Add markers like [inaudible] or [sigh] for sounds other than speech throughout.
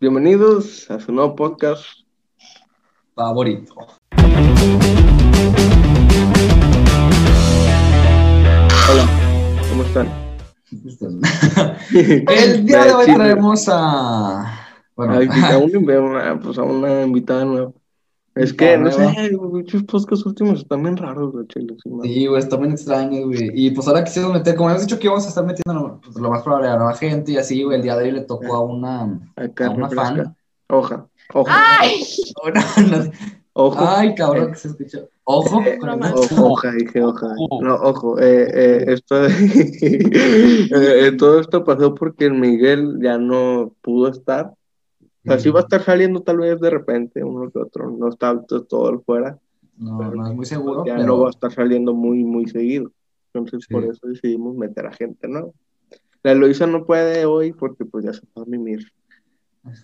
Bienvenidos a su nuevo podcast. Favorito. Hola, ¿cómo están? [laughs] [laughs] El día de hoy traemos a. Bueno, a, a [laughs] una, a- pues a una invitada nueva. Es que, no sé, muchos podcasts últimos están bien raros, güey, chile, sí, güey, está bien extraño, güey. Y pues ahora quisimos meter, como habíamos dicho que íbamos a estar metiendo pues, lo más probable a nueva gente y así, güey. El día de hoy le tocó a una, Acá a una refresca. fan. Hoja, ojo, ¡Ay! [laughs] Oh, no, no. ojo. Ay, cabrón, que se escuchó. Ojo, Eh, Ojo, hoja, dije hoja. No, ojo, eh, eh, esto, [laughs] eh, eh, todo esto pasó porque el Miguel ya no pudo estar. O sea, sí va a estar saliendo tal vez de repente, uno que otro, no está to- todo el fuera, No, no es muy seguro, ya pero. no va a estar saliendo muy, muy seguido. Entonces, Sí. por eso decidimos meter a gente, ¿no? La Eloisa no puede hoy porque pues ya se fue a mimir.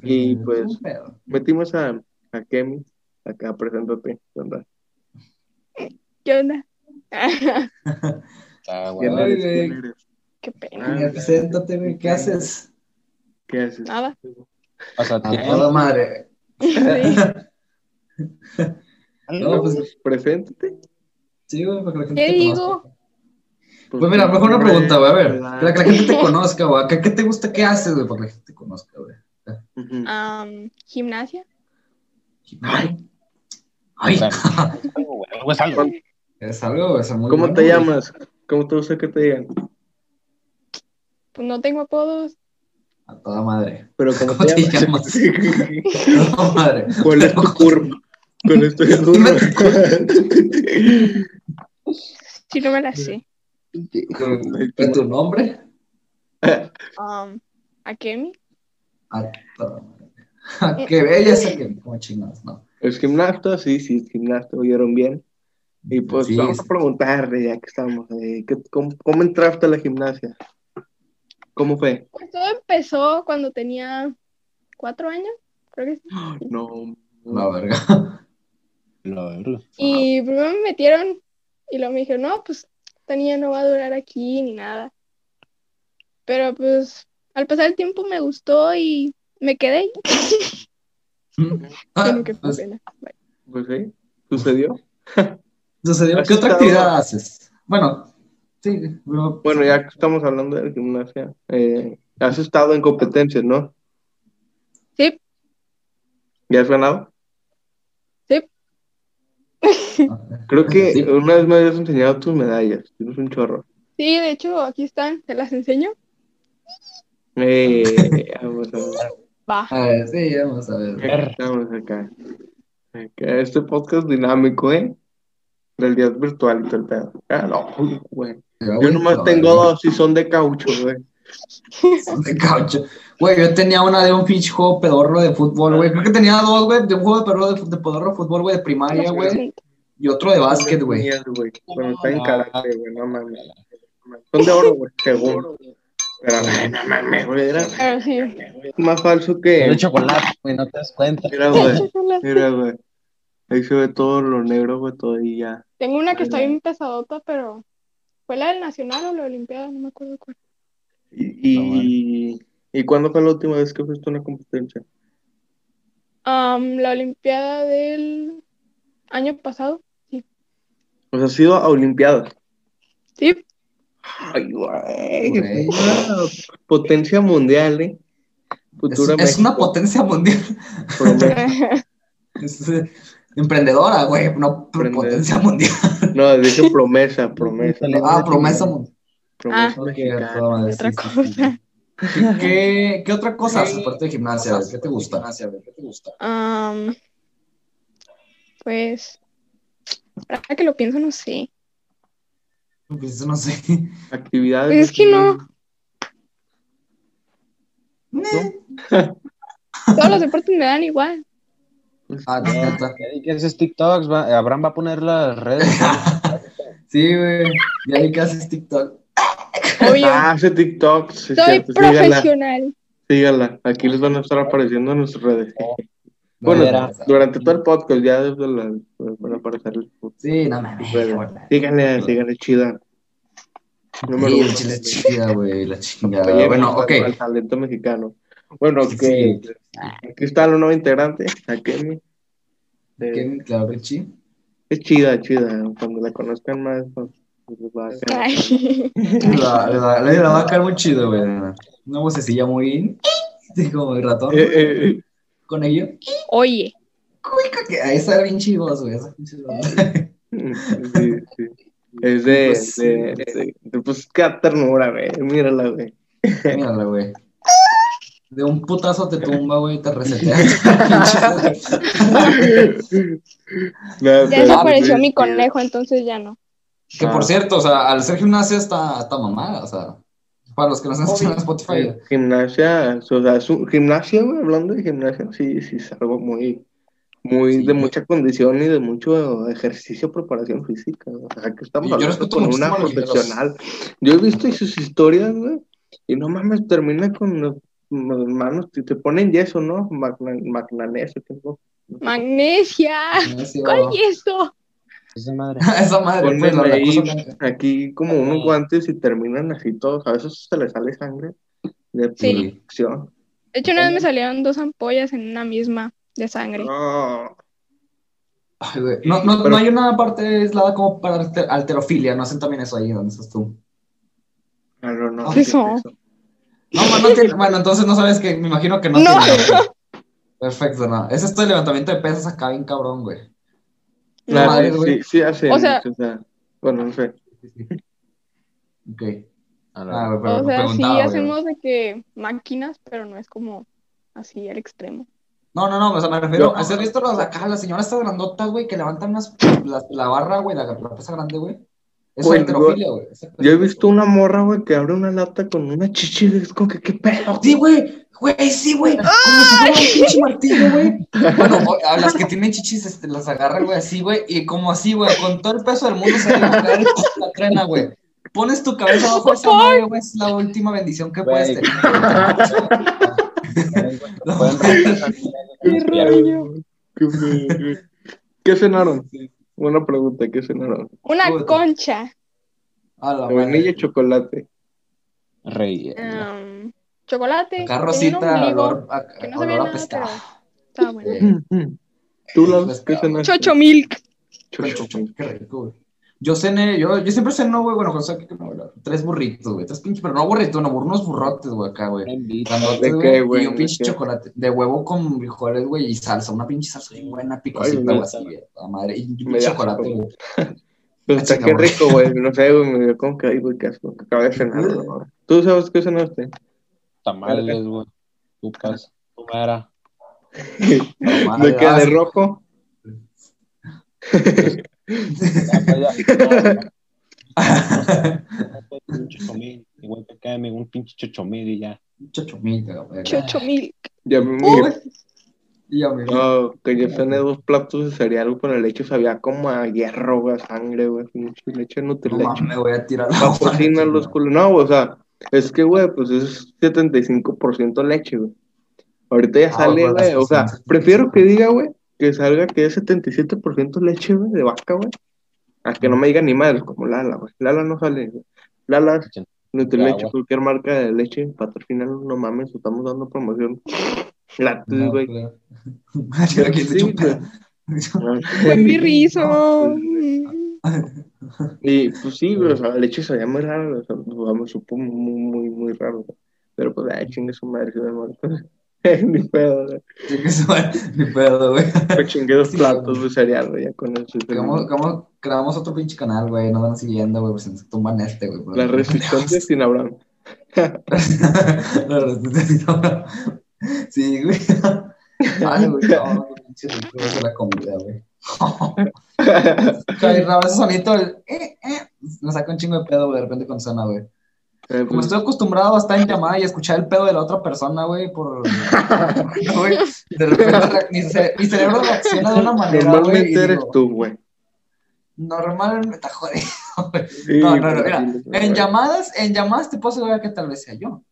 y, pues. Metimos a, a Kemi, acá, preséntate, ¿qué onda? ¿Qué onda? [laughs] Ah, ¿Quién bueno. Ay, eres? güey. ¿Quién eres? Qué pena. Ah, Preséntate, ¿qué haces? ¿Qué haces? Nada. Pasa A tiempo. toda madre. [laughs] Sí. [laughs] No, pues, Preséntate. sí, güey, para que la gente ¿Qué te digo? conozca. Pues mira, mejor una pregunta, güey, a ver. Para que la gente te conozca, güey. ¿Qué, qué te gusta? ¿Qué haces, güey? Para que la gente te conozca, güey. Am, gimnasia. Ay. Ay. [laughs] Algo, güey, algo es algo. Es algo, es muy ¿Cómo te llamas? ¿Cómo te gusta que te digan? Pues no tengo apodos. A toda madre. Pero ¿cómo, ¿Cómo te te llamas? [laughs] A toda madre. ¿Cuál es tu curva? ¿Cuál es tu curva? Si no me la sé. ¿Y tu nombre? Am, ¿A Kemi? A toda madre. Qué bella esa que como chingados, ¿no? ¿Es gimnasta? Sí, sí, es gimnasta, oyeron bien. Y pues Sí, vamos sí. a preguntarle, ya que estamos, eh, ¿qué- cómo, cómo entraste a la gimnasia? ¿Cómo fue? Pues todo empezó cuando tenía cuatro años, creo que sí. No, La verga. La verdad. Y primero me metieron y luego me dijeron, no, pues esta niña no va a durar aquí ni nada. Pero pues al pasar el tiempo me gustó y me quedé. [laughs] Ah, Bueno, fue pues, pena. Bye. pues sí, sucedió. sucedió. ¿Has [laughs] ¿Qué otra actividad haces? Bueno, sí. pero- Bueno, ya que estamos hablando de gimnasia, eh, has estado en competencias, ¿no? Sí, ¿Ya has ganado? sí. [laughs] Creo que Sí. una vez me habías enseñado tus medallas, tienes un chorro. Sí, de hecho, aquí están, te las enseño. Eh, [laughs] vamos a ver. Va. A ver, sí, vamos a ver. Acá Estamos acá. Acá, Este podcast dinámico, ¿eh? Del día virtual y todo el pedo. Ah, no, güey. Yo nomás tengo dos y son de caucho, güey. Son de caucho. Güey, yo tenía una de un pinche juego pedorro de fútbol, güey. Creo que tenía dos, güey, de un juego de pedorro de, de pedorro de fútbol, güey, de primaria, güey. Y otro de básquet, güey. Bueno, está en karate, güey, no mames. Son de oro, güey, según. Pero, no mames, güey, era sí. más falso De que... chocolate, güey, no te das cuenta. Mira, güey, mira, güey. Ahí se ve todo lo negro, güey, todo y ya. Tengo una que está bien pesadota, pero ¿fue la del Nacional o la Olimpiada? No me acuerdo cuál. Y, y, ¿y cuándo fue la última vez que fuiste a una competencia? Am, la Olimpiada del año pasado. O sea, has ido a Olimpiadas. Sí, Ay, güey. Güey. Una potencia mundial, ¿eh? Es, Futura es una México. potencia mundial. [laughs] [laughs] Emprendedora, güey, no Emprendedora. potencia [laughs] mundial. No, dije promesa, promesa. Ah, promesa mundial. Promesa Ah. mexicana. otra cosa. ¿Qué, ¿Qué otra cosa aparte de gimnasia? ¿Qué te gusta? ¿Qué te gusta? Am, pues, ahora que lo pienso, no sé. Pues no sé. Actividades. Es que no. Todos los deportes me dan igual. Ah, neta. ¿Qué haces TikToks? Va- Abraham va a poner las redes. [laughs] Sí, güey. Ya vi que haces TikTok. Obvio, Ah, hace TikTok. sí, soy cierto. Profesional. sígala. Aquí les van a estar apareciendo en nuestras redes. No, [laughs] Bueno, durante todo el podcast, ya desde la. Van a aparecer el Sí, no mames. Síganle, síganle, chida. Número Sí, uno. el chile es chida, güey, la chingada. Bueno, ok. al talento mexicano. Bueno, Sí, que Aquí está la nueva integrante, la Kemi. Eh, ¿Quién? Claro que sí. es chida, chida. Cuando la conozcan más, pues, pues, va a ser- Ay. La, la, la, la va a caer muy chido, güey. Una vocecilla muy. [laughs] Como el ratón. Eh, eh, Con ello. Oye, Que ahí está bien chidos, güey. esa pinche voz. eh, sí, sí. Es de, Pues, de, de- de- pues, qué ternura, güey. Mírala, güey. Mírala, güey. De un putazo te tumba, güey, y te resetea. No, [laughs] ya desapareció mi conejo, entonces ya no. que por cierto, o sea, al ser gimnasia está, está mamada, o sea, para los que nos están escuchando en Spotify. Eh, Gimnasia, o sea, su gimnasia, güey, hablando de gimnasia, sí, sí, es algo muy, muy Sí. de mucha condición y de mucho ejercicio, preparación física. O sea, que estamos yo hablando con una los profesional. Yo he visto sus historias, güey, y no mames, termina con las manos, te, te ponen yeso, ¿no? Magna, magnesio, tengo. Magnesia. Gimnasia, ¿Cuál es eso? Esa madre. [laughs] Esa madre, pues, ahí, aquí como unos guantes y terminan así todos. A veces se les sale sangre de Sí. producción. De hecho, una vez me salieron dos ampollas en una misma de sangre. No. Ay, güey. No, no, Pero- no hay una parte aislada como para alter- alterofilia, no hacen también eso ahí donde estás tú. No, no, no. ¿Qué es eso? No, no tiene- bueno, entonces no sabes que, me imagino que no, No. tiene. [laughs] Perfecto, no. Es esto de levantamiento de pesas acá bien cabrón, güey. Claro, madre, güey. sí, sí hacen. O sea- o sea, bueno, no sé. Ok. A la- Ah, güey, pero O sea, sí hacemos de que máquinas, pero no es como así al extremo. No, no, no, o sea, me refiero. Yo- ¿Has visto las acá, las señoras estas grandotas, güey, que levantan las- la barra, güey, la, la pesa grande, güey? Güey, es güey. Ese- Yo he visto una morra, güey, que abre una lata con una chichi. Es como que, ¿qué pedo? Sí, güey, güey, sí, güey. Como si fuera un pinche martillo, güey. Bueno, [laughs] a las que tienen chichis, este, las agarra, güey, así, güey, y como así, güey, con todo el peso del mundo se le va a caer la trena, güey. Pones tu cabeza abajo de esa madre, güey, es la última bendición que puedes Güey. tener. Qué rollo. ¿Qué, Buena pregunta, ¿qué cenaron? Una Puta. concha. A la De vainilla madre. y chocolate. Rey. um, chocolate. Acá rosita, olor a, que no olor a pescado. Estaba bueno. ¿Tú, Lars, qué cenaste? Chocho milk. Chocho. Qué rico, güey. Yo cené, yo, yo siempre ceno, güey, bueno, cosa que no, güey, tres burritos, güey, tres pinches, pero no burritos, no, unos burrotes, güey, acá, güey. ¿De güey, qué, güey? Y un ¿De pinche qué? chocolate, de huevo con frijoles, güey, y salsa, una pinche salsa bien buena, picosita, güey. güey, así, güey, la madre, y un chocolate, güey. Pues está qué güey. rico, güey. No sé, güey, me dio como que, ay, güey, qué asco, que acabé de cenar. ¿no? ¿Tú sabes qué cenaste? Tamales, güey. Tupas. Tumara. madre, [laughs] ¿De qué? ¿De rojo? No, un chochomil. Igual que acá, me un pinche chochomil y ya. Chochomita, güey. Chocho milk. Ya me ya, güey. No, que yo cené dos platos de cereal con el leche, sabía como a hierro, güey, a sangre, güey, leche No Nutrileche. mames, me voy a tirar la Patrocina los culos. No, o sea, es que, güey, pues es 75% leche, güey. Ahorita ya Ah, sale, güey, o sea, prefiero que diga, güey, que salga que es 77% leche, güey, de vaca, güey. A que no me diga ni madre, como Lala, güey. Lala no sale, güey. Lala, Nutrileche, agua. cualquier marca de leche, patrocina, no mames, estamos dando promoción. Gratis, No, güey. claro. [laughs] Sí, pedo. Buen birrizo. Y pues sí, güey, o sea, la leche sabía muy raro, o sea, pues, me supo muy, muy, muy raro. güey. Pero pues, ay, chingue su madre, se me muerto. [laughs] Ni pedo, güey. Ni pedo, güey. Me chingué dos Sí, platos de cereal, güey, ya con eso. Creamos, creamos, creamos otro pinche canal, güey. Nos van siguiendo, güey, pues se nos tumban este, güey. La resistencia sin Abraham. La resistencia. Sí, güey. Ay, güey, no, pinche rico de la comida, güey. [laughs] Ay, Raúl, ese sonito, el eh, eh, me saca un chingo de pedo, güey, de repente cuando suena, güey. Eh, Como estoy acostumbrado a estar en llamada y escuchar el pedo de la otra persona, güey, por... de repente re- mi, ce- mi cerebro reacciona de una manera, Normalmente eres digo, tú, güey. Normalmente está jodido. Sí, No, no, no, pero mira, sí. En llamadas, en llamadas te puedo asegurar que tal vez sea yo.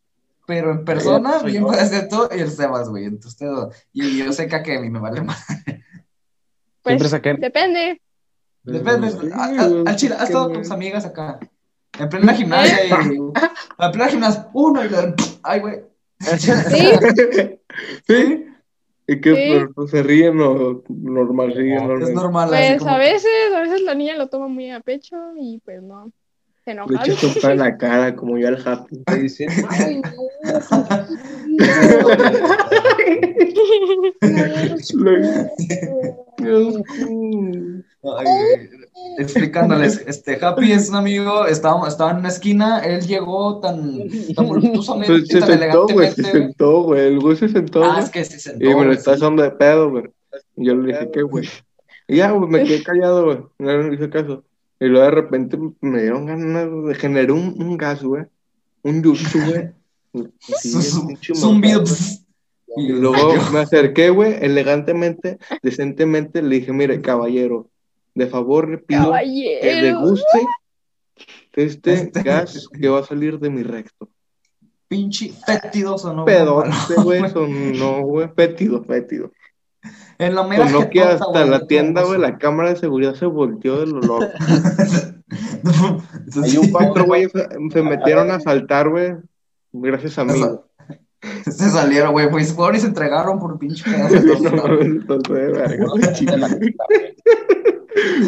Pero en persona, bien yo. puede ser tú y el Sebas, güey. Entonces, y yo sé que a Kevin me vale más. Pues Siempre saqué. depende. Depende. Al chile, has estado con tus amigas acá. En plena gimnasia y. En plena gimnasia, uno y le. Ay, güey. Sí, [laughs] Sí. Y que Sí. pues, se ríen o normal, siguen Es normal. normal. así Pues como a veces, a veces la niña lo toma muy a pecho y pues no, se Le enoja. echas un pan en la cara, como yo al happy. [laughs] Ay, Ay, güey. Explicándoles, este Happy es un amigo, estaba, estaba en una esquina, él llegó tan, tan voluptuosamente, Pues se tan sentó, güey, se sentó, güey. El güey se sentó, Ah, güey. es que se sentó. Y me lo está haciendo de pedo, güey. Yo le dije, ¿qué, güey? Y ya, güey, me quedé callado, güey. No le hice caso. Y luego de repente me dieron ganas de generar un, un gas, güey. Un yuchu, güey. [laughs] Zumbido. pss. Y luego me acerqué, güey, elegantemente, decentemente, le dije, mire, caballero, de favor le pido que Caballero. deguste este Este- gas [laughs] que va a salir de mi recto. Pinche fetidoso, ¿no? Pedote, güey, [laughs] no, güey, fétido, fétido. En la mera Sonó [laughs] que jetota, hasta güey, la tienda, güey, la cámara de seguridad se volteó del olor. [laughs] No, Hay un cuatro güeyes se se metieron a saltar, güey, gracias a mí. Se salieron, güey, pues y se entregaron por pinche pedazo [laughs] No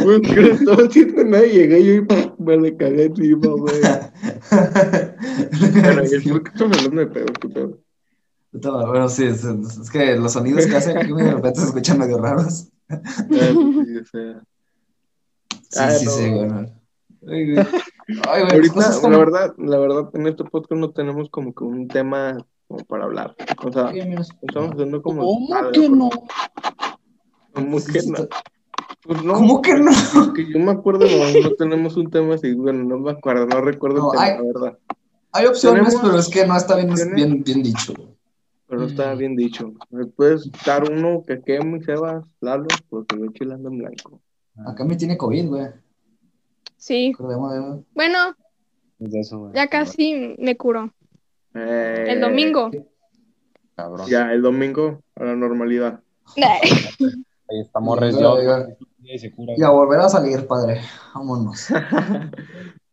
güey, que no estaba haciendo nada y llegué yo y me le cagué encima, güey. Bueno, y es porque estamos hablando de pedo, qué pedo. Todo, Bueno, sí, es, que los sonidos que hacen aquí de repente se escuchan medio raros. [laughs] Sí, o sea. Sí, Ah, sí, no. sí, güey. Ay, güey. Ay, güey, Ahorita, como- la verdad, la verdad, en este podcast no tenemos como que un tema como para hablar. O sea, estamos haciendo como. ¿Cómo que no? ¿Cómo que no? Pues no. ¿Cómo que no? Que yo me acuerdo, no, no tenemos un tema así, bueno, no me acuerdo, no recuerdo No, el tema, hay- la verdad. Hay opciones, Tenemos- pero es que no está bien, bien, bien dicho. Pero está Mm. bien dicho. ¿Me puedes dar uno que queme, Sebas, Lalo? Porque voy chilando en blanco. Acá me tiene COVID, güey. Sí, Acordemos bueno, Es de eso, güey. ya casi me curó. Eh, El domingo. Cabrón. Ya, el domingo a la normalidad. [laughs] Ahí estamos yo. Y se cura. Y a volver a salir, padre. Vámonos. [laughs]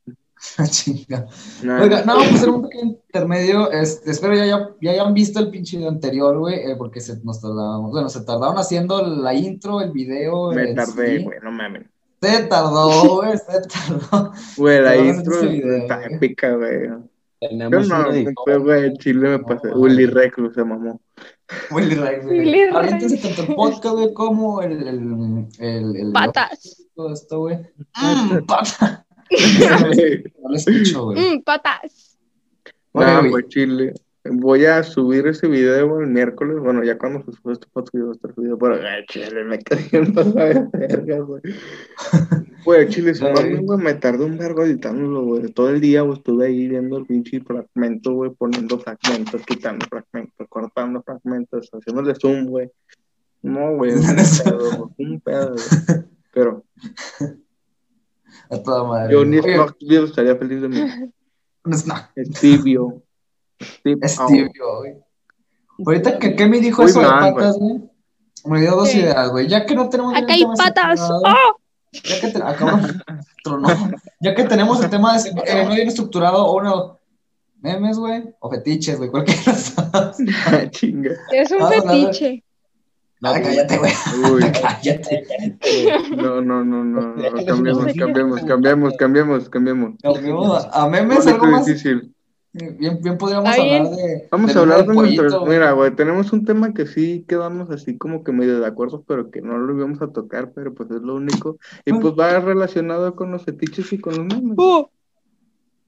[laughs] Chinga. Nada. Oiga, no, vamos a hacer un pequeño intermedio. Este, espero ya, ya, ya hayan visto el pinche video anterior, güey, eh, porque se, nos tardábamos, bueno, se tardaron haciendo la intro, el video. Me tardé, güey, no mames. Se tardó, güey, se tardó. Güey, la Pero intro video, está güey. épica, güey. Yo no, pues, güey, chile me pasé. No, Willy. Reclus se mamó. Willy Ray, güey. Ray. Aviéntense tanto el podcast, güey, como el, el, el, el Patas. todo esto, güey. Mm, pata. No lo escucho, güey. Mm, patas. Oye, güey. pues chile. Voy a subir ese video el miércoles. Bueno, ya cuando se sube este podcast ya va a estar subido. Pero, ay, chile, me caí en la verga, güey. Güey, chile, su güey, me tardé un vergo editándolo, güey. Todo el día, güey, estuve ahí viendo el pinche fragmento, güey, poniendo fragmentos, quitando fragmentos, cortando fragmentos, haciéndole zoom, güey. No, güey, un pedo, un pedo, güey. Pero A toda madre. yo ni Oye, Smack Video estaría feliz de mí. un snack. Es tibio. Es au. tibio, güey. Ahorita que Kemi dijo Muy eso de patas, güey. Me dio dos Sí. ideas, güey. Ya que no tenemos Acá hay patas. ¡Oh! Ya que, te- tronó. Ya que tenemos el tema de, eh, no bien estructurado, o uno, memes, güey, o fetiches, güey, cualquiera [laughs] Chinga. Es un fetiche. Ah, cállate, güey. Uy. [laughs] Cállate. No, no, no, no, no, cambiemos, cambiemos, cambiemos, cambiemos, cambiemos. Cambiemos a, memes, algo más. difícil. Bien, bien podríamos hablar de. Vamos a hablar de nuestros, mira, güey, tenemos un tema que sí quedamos así como que medio de acuerdo, pero que no lo íbamos a tocar, pero pues es lo único. Y pues va relacionado con los fetiches y con los memes. Uh,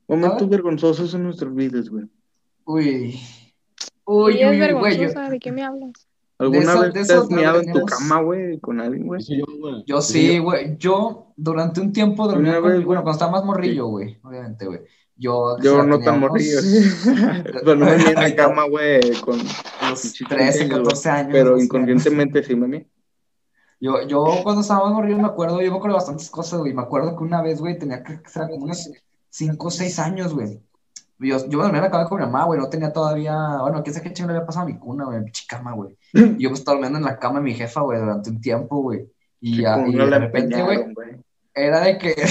Momentos vergonzosos en nuestras vidas, güey. Uy. Uy, Uy, es vergonzosa. ¿De qué me hablas? ¿Alguna eso- vez te has miado en tu cama, güey, con alguien, güey? Yo, güey. yo Eso sí, güey. Yo, durante un tiempo dormía Una con. vez, Bueno, cuando estaba más morrillo, güey. Obviamente, güey. Yo. Yo no tan morrillo. Pero no me mié en la cama, güey, con... los Sí, 13, sí, güey. 14 años. Pero inconscientemente sí me mié. Yo, yo cuando estaba más morrillo me acuerdo, yo me acuerdo de bastantes cosas, güey. Me acuerdo que una vez, güey, tenía que ser como unos 5 o 6 años, güey. Yo, yo me dormía en la cama con mi mamá, güey, no tenía todavía, bueno, quién sabe qué chingo le había pasado a mi cuna, güey, pinche cama, güey. Y [clears throat] yo me estaba durmiendo en la cama de mi jefa, güey, durante un tiempo, güey. Y, ya, y de repente, güey, era de que. [laughs]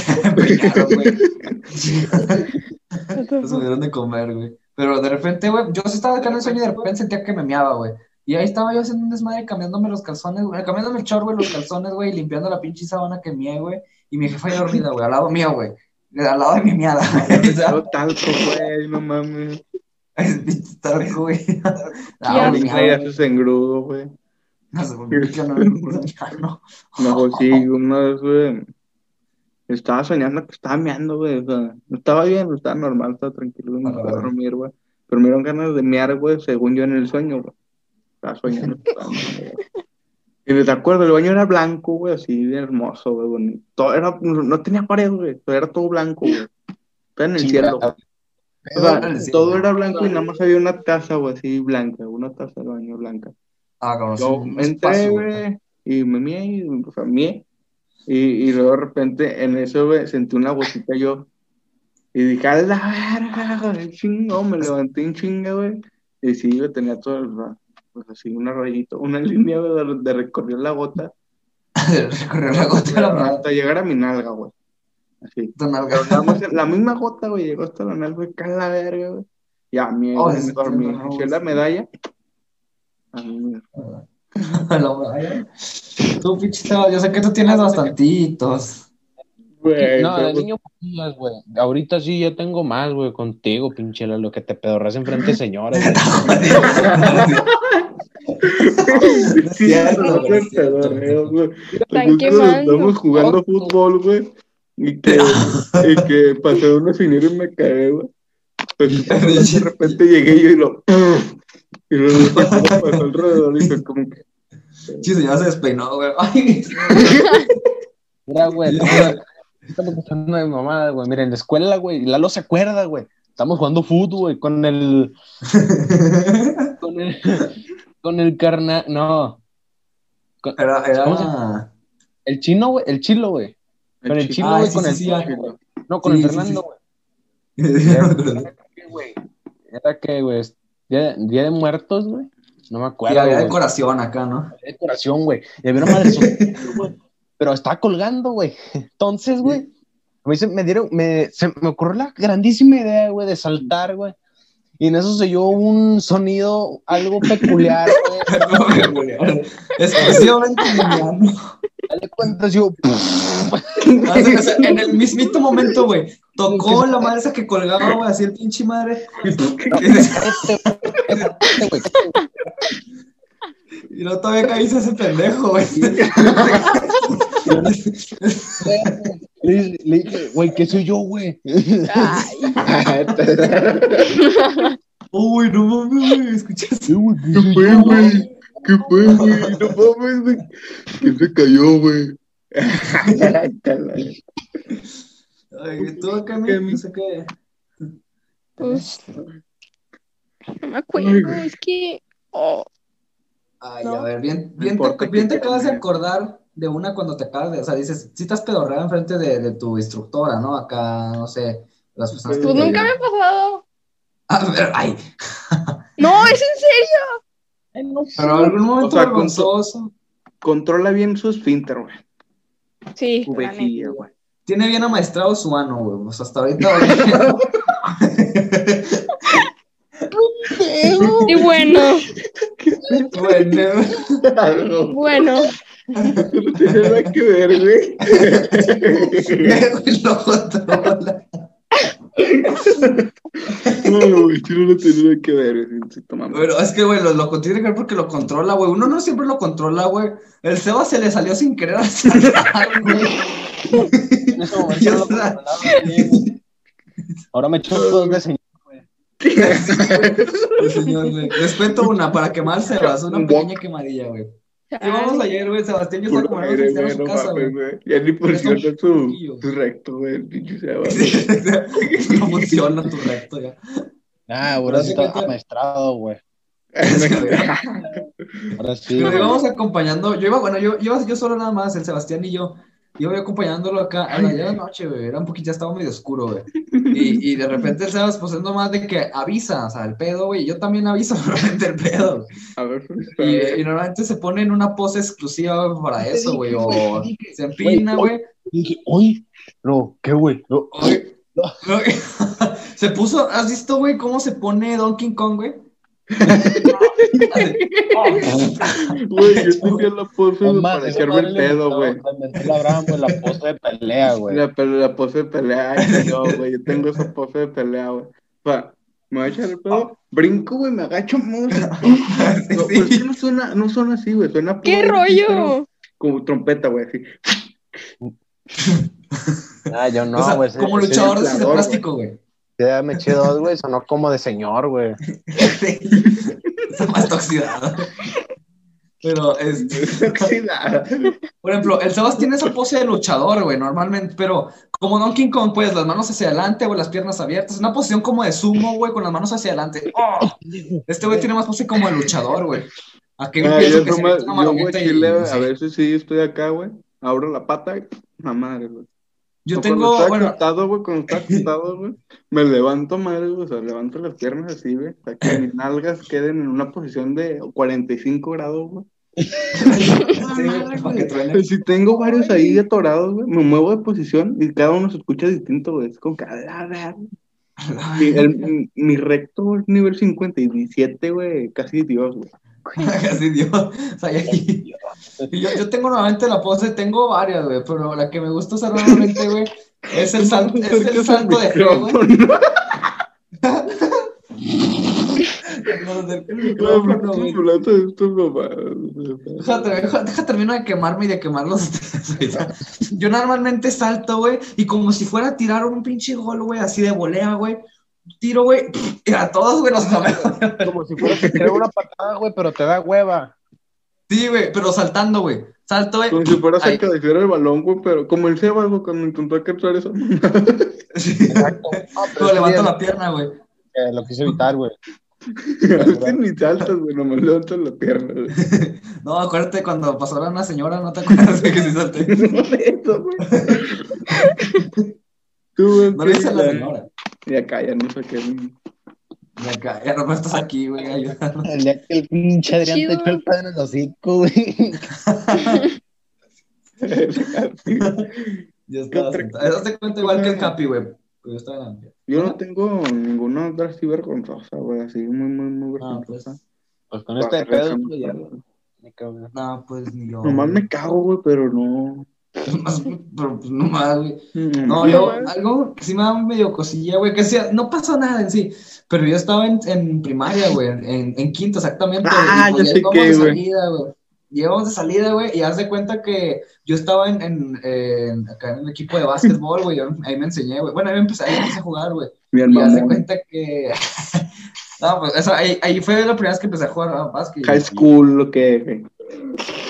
[laughs] Nos dieron de comer, güey. Pero de repente, güey, yo sí estaba acá en el sueño y de repente sentía que me meaba, güey. Y ahí estaba yo haciendo un desmadre, cambiándome los calzones, güey, cambiándome el chorro, güey, los calzones, güey, limpiando la pinche sábana que mié, güey. Y mi jefa ahí dormida, güey, al lado mío, güey. Al lado de mi miada, güey. O sea, No [laughs] talco, güey, no mames. es pinche talco, güey. Ah, mi miada, haces engrudo, güey. No, se volvió no, no. No, sí, una vez, güey. Estaba soñando que estaba meando, güey. O sea, no estaba bien, no estaba normal, estaba tranquilo, no estaba a dormir, güey. Pero me dieron ganas de mear, güey, según yo en el sueño, güey. Estaba soñando. estaba meando. Y te acuerdo, el baño era blanco, güey, así de hermoso, güey, bonito. Todo era, no, tenía pared, güey, todo era todo blanco, güey. Estaba en el cielo, güey. O sea, todo era blanco y nada más había una taza, güey, así blanca, una taza de baño blanca. Ah, cabrón, Yo un entré, güey, y me mié, y, o sea, mié, y, y luego de repente en eso, güey, sentí una gotita yo, y dije, a la verga, güey, chingo, me levanté en chinga, güey, y sí, yo tenía todo el, ra- pues así, una rayita, [laughs] una línea, de, de recorrer la gota, Recorrió la gota [laughs] de la mano. hasta llegar a mi nalga, güey, así. [laughs] La misma gota, güey, llegó hasta la nalga, güey, la verga, güey. Ya, mi, Oh, me dormí, no, no, la medalla. A mí, medalla. Tú, pinche yo sé que tú tienes bastantitos. Güey, No, pero- de niño poquillas, güey. Ahorita sí ya tengo más, güey, contigo, pinche lo que te pedorras enfrente de [laughs] quemando. Estamos jugando fútbol, güey. Y que, y que pasó una señora y me cagué, güey. Pues, [laughs] de repente llegué yo y lo. Y luego pasó alrededor y fue como que. Sí, ya se despeinó, güey. Ay, [laughs] Mira, güey, estamos- escuchando de mamada, güey. Mira, en la escuela, güey, Lalo se acuerda, güey. Estamos jugando fútbol, güey, con el. Con el. Con el carnal. No. Con- Era, ¿Cómo se era. el chino, güey. El chilo, güey. Con el chino, Ay, güey, sí, con sí, el. sí. Chilo. No, con el Fernando, güey. [laughs] ¿Qué, güey? Era que, güey, día, día de muertos, güey. No me Y acuerdo. había güey. decoración acá, ¿no? Había decoración, güey. Y había una madre [laughs] güey. Pero estaba colgando, güey. [laughs] Entonces, güey, a mí se me dieron, me, se me ocurrió la grandísima idea, güey, de saltar, güey. Y en eso se oyó un sonido algo peculiar, [laughs] güey. Exclusivamente lineano. Dale cuenta, yo. En el mismito momento, güey, tocó la madre esa que colgaba, güey, así el pinche madre. Güey. Y no todavía caíste ese pendejo, güey. Le, le dije, güey, ¿qué soy yo, güey? Ay, Uy, no mames, güey, escuchaste. Güey, ¿qué ¿Qué soy fue, güey? ¿Qué fue, güey? No mames, güey. Que se cayó, güey. Ay, tú acá, no sé qué. pues. No me acuerdo, es que. Oh, Ay, No. a ver, bien, te, bien te acabas de acordar de una cuando te acabas de, o sea, dices, si estás pedorreado enfrente de, de tu instructora, ¿no? Acá, no sé, las personas que pues te nunca me ha pasado. A ver, ay, [laughs] No, es en serio. Ay, no sé. pero algún momento O sea. Controla bien su esfínter, güey. Sí, vejilla, güey. Tiene bien amaestrado su ano, güey. Pues hasta ahorita. [laughs] [laughs] Y bueno, bueno, bueno, No tiene nada que ver, güey. lo controla. [laughs] No, güey, no tiene nada que ver. Pero es que, güey, lo, lo tiene que ver porque lo controla, güey. Uno no siempre lo controla, güey. El Seba se le salió sin querer al güey. En ese momento [laughs] Ya no lo está. controlaba bien, güey. Ahora me echo dos de señor. El señor, güey. Les cuento una para quemar Sebas, una Un pequeña quemadilla, güey. Llevamos ayer, güey, Sebastián y yo estaba en güey, su no casa, güey. Ya ni funciona su, su recto, güey. El pinche Seba. [laughs] No funciona tu recto ya. Ah, [laughs] ahora sí está maestrado, güey. Ahora sí. Güey. íbamos acompañando, yo iba, bueno, yo iba yo solo nada más, el Sebastián y yo. Yo acompañándolo acá a la de noche, güey. Era un poquito, ya estaba medio oscuro, güey. Y, y de repente el [laughs] Sebas, pues es nomás de que avisa, o sea, el pedo, güey. Yo también aviso [laughs] normalmente el pedo. A ver, pues, Y, y normalmente se pone en una pose exclusiva para eso, güey. O se empina, güey. Dije, oye, no, ¿qué, güey? [laughs] No, Se puso, ¿has visto, güey, cómo se pone Donkey Kong, güey? [laughs] Güey, yo tenía la pose para echarme el pedo, güey. la pose de pelea, güey. La, pose de pelea, ay, yo, güey, yo tengo esa pose de pelea, güey. O sea, me voy a echar el pedo, brinco, güey, me agacho, [laughs] no, no, pero es que no suena, no suena así, güey, suena ¿Qué rollo? Como trompeta, güey, así. Ah, yo no, o sea, güey. como luchador de plástico, güey. Ya me eché dos, güey, sonó como de señor, güey. [laughs] Está más oxidado. Pero, este, Oxidada. por ejemplo, el Sebas tiene esa pose de luchador, güey, normalmente, pero como Donkey Kong, pues, las manos hacia adelante, güey, las piernas abiertas, una posición como de sumo, güey, con las manos hacia adelante. ¡Oh! [laughs] Este güey tiene más pose como de luchador, güey. Aquí Ah, pienso yo que una yo, güey, marometa y- chile, sí. a veces sí estoy acá, güey, abro la pata, y, la madre, güey. Yo tengo, Cuando está bueno, acostado, güey, cuando está [laughs] acostado, güey, me levanto, madre, güey, o sea, levanto las piernas así, güey, para que mis nalgas queden en una posición de 45 grados, güey. [laughs] sí, si tengo varios ahí atorados, güey, me muevo de posición y cada uno se escucha distinto, güey. Es como que. Mi, el- [laughs] mi- mi recto es nivel 57, güey, casi Dios, güey. Casi Dios. O sea, y yo, yo tengo normalmente la pose, tengo varias, güey, pero la que me gusta usar normalmente, güey, es el, sal- [laughs] es el salto de fe, güey. [laughs] deja, termino de quemarme y de quemarlos. Yo normalmente salto, güey, y como si fuera a tirar un pinche gol, güey, así de volea, güey. Tiro, güey, y a todos, güey, los cabellos. Como si fuera a tirar una patada, güey, pero te da hueva. Sí, güey, pero saltando, güey. Salto, güey. Como si fueras Ahí. a cabecear el balón, güey, pero como el Seba, güey, cuando intentó capturar eso. [laughs] Exacto. Pero levanto la pierna, güey. Eh, lo quise evitar, güey. [laughs] Ni saltas, güey, nomás levantas la pierna, güey. [laughs] No, acuérdate cuando pasó a una señora, ¿no te acuerdas de que sí salté? No, eso, güey. Tú, güey, No le hice a la señora. Ya no sé qué. Y acá, ya no estás aquí, güey, ayudando. El día que el pinche Adrián te echó el padre en el hocico, güey. Yo estaba sentado. Eso te cuenta igual que el Capi, güey. Yo estaba en la- Yo no tengo ninguna otra güey, así muy, muy, muy Ah, pues. vergonzosa. Pues con este pedo, güey, ya. me cago. No, pues ni yo. Nomás me cago, güey, pero no. Pero pues no más, güey. Mm, No, yo, algo que sí me da medio cosilla, güey, que sea, no pasó nada en sí, pero yo estaba en, en primaria, güey, en, en quinto exactamente. Ah, y pues ya sé íbamos qué, de güey. salida, güey. Llegamos de salida, güey, y haz de cuenta que yo estaba en, en, en- acá en el equipo de básquetbol, güey, ahí me enseñé, güey. Bueno, ahí me empecé, ahí empecé a jugar, güey. Bien, Y haz de cuenta que... [laughs] no, pues eso, ahí, ahí fue la primera vez que empecé a jugar a básquet. High school, lo que.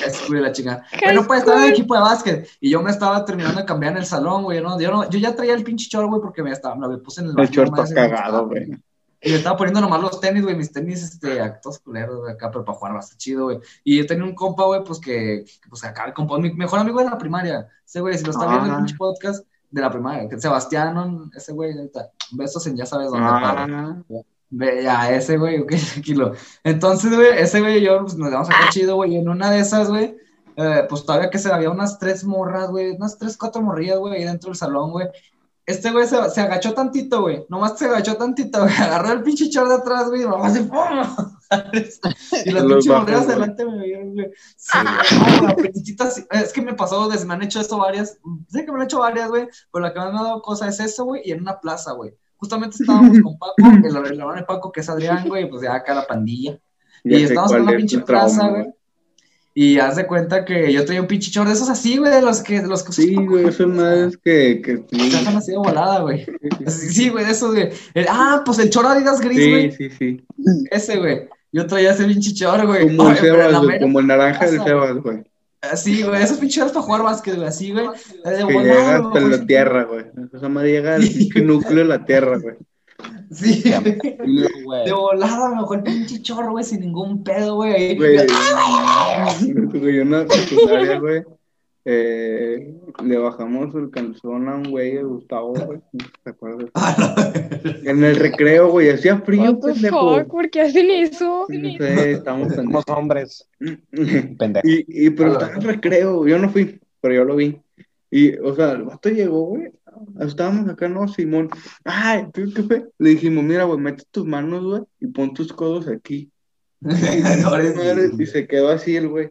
Es güey, la chingada. High Bueno, pues estaba en el school. equipo de básquet y yo me estaba terminando de cambiar en el salón, güey. ¿no? Yo, no, yo ya traía el pinche short, güey, porque me, estaba, me lo puse en el El short está y me cagado, estaba- güey. Y me estaba poniendo nomás los tenis, güey, mis tenis, este, actos culeros, güey, acá, pero para jugar bastante chido, güey. Y yo tenía un compa, güey, pues que, que, pues acá, el compa, mi mejor amigo de la primaria. Ese güey, si lo está viendo el Ah. pinche podcast de la primaria, que Sebastián, ese güey, ahorita, besos en ya sabes dónde, padre. Ah, Ve, ya, ese güey, ok, [laughs] tranquilo. Entonces, güey, ese güey y yo pues, nos damos acá chido, güey. Y en una de esas, güey, eh, pues todavía que se había unas tres morras, güey, unas tres, cuatro morrillas, güey, ahí dentro del salón, güey. Este güey se, se agachó tantito, güey. Nomás se agachó tantito, [laughs] güey. Agarró el pinche short de atrás, güey, y nomás se ¡pum! Y las Los pinches morrillas güey. adelante me vieron, güey. Sí, güey. No, la princesita sí- Es que me pasó, des- me han hecho esto varias. Sé que me han hecho varias, güey. Pero la que más me ha dado cosa es eso, güey, y en una plaza, güey. Justamente estábamos con Paco, [laughs] el, el hermano de Paco, que es Adrián, güey, pues ya acá la pandilla. ya y estábamos en una pinche plaza, güey. Y haz de cuenta que yo traía un pinche short de esos así, güey, de los que, de los que Sí, güey, eso no es que. que dejan así de volada, güey. Sí, sí, güey, de esos, güey. El- ah, pues el choro Adidas gris, Sí, güey. sí, sí. Ese, güey. Yo traía ese pinche choro, güey. Como el Sebas, como el naranja del Sebas, güey. Así, güey, esos pinches para jugar básquet, güey, así, güey. De Que volada, llega güey, hasta güey. la tierra, güey. Esa madre llega al Sí. pinche núcleo de la tierra, güey. Sí, güey. de volada, me bajó el pinche chorro, güey, sin ningún pedo, güey. Güey, güey, una secundaria, güey. Eh, le bajamos el calzón a un güey de Gustavo, güey. ¿Te acuerdas? En el recreo, güey, hacía frío, pendejo. fuck? ¿Por qué hacen eso? No sé, estamos Somos hombres. [laughs] Y, y pero estaba en el recreo, yo no fui, pero yo lo vi. Y, o sea, el vato llegó, güey, estábamos acá, no, Simón. Ay, ¿qué qué fue? Le dijimos, mira, güey, mete tus manos, güey, y pon tus codos aquí. [laughs] Y se quedó así el güey,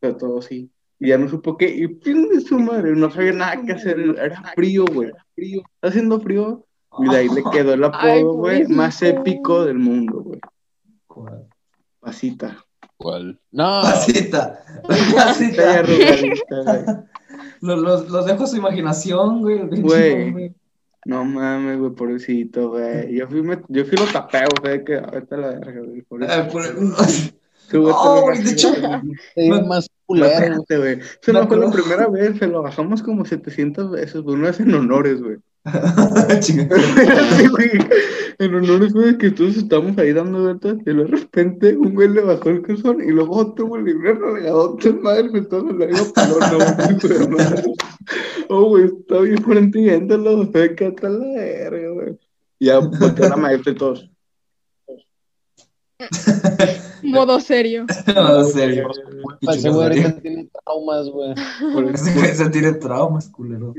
pero todo así. Y ya no supo qué, y pin de su madre, no sabía nada que hacer, era frío, güey, frío, está haciendo frío, y de ahí le quedó el apodo, güey, más épico del mundo, güey, pasita. ¿Cuál? No, Pasita. [laughs] Pasita. Los, los, los dejo a su imaginación, güey. Güey. No mames, güey, pobrecito, güey. Yo fui, me- yo fui lo tapeo, güey, que ahorita la verga, güey. Eh, pobrecito. por- Súbete [laughs] Oh, de hecho- no- más culero, güey. Me no fue la primera vez, se lo bajamos como 700 veces, güey. Una vez en honores, [laughs] [laughs] güey. En honores, güey, que todos estábamos ahí dando vueltas y de repente un güey le bajó el calzón y luego otro, güey, le dio una regadota en madre, pues todos güey. [laughs] hijo de madre. Oh, güey, está bien que está la verga, güey. Y Ya, porque la maestra y todos. [laughs] Modo serio. [laughs] En serio. Ese güey ahorita tiene traumas, güey. Por [laughs] Ese güey se tiene traumas, culero.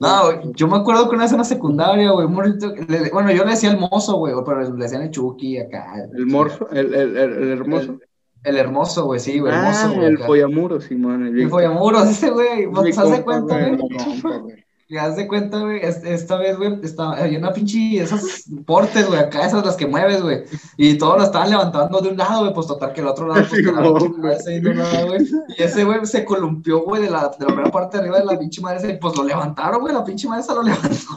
No, güey, yo me acuerdo que una vez en la secundaria, güey, un morrito, le- bueno, yo le decía el mozo, güey, pero le decían el Chucky acá. El morso, el, el, el, el hermoso. El hermoso, güey, sí, güey, hermoso, ah, güey. el acá. follamuro, Simón. El El follamuros, ese güey, de compa, cuenta, güey. Y haz de cuenta, güey, es- esta vez, güey, había una pinche, esas portes, güey, acá, esas las que mueves, güey, y todos lo estaban levantando de un lado, güey, pues total que el otro lado, pues, Sí, güey. y ese güey se columpió, güey, de la, de la primera parte de arriba de la pinche madre, y pues lo levantaron, güey, la pinche madre se lo [laughs]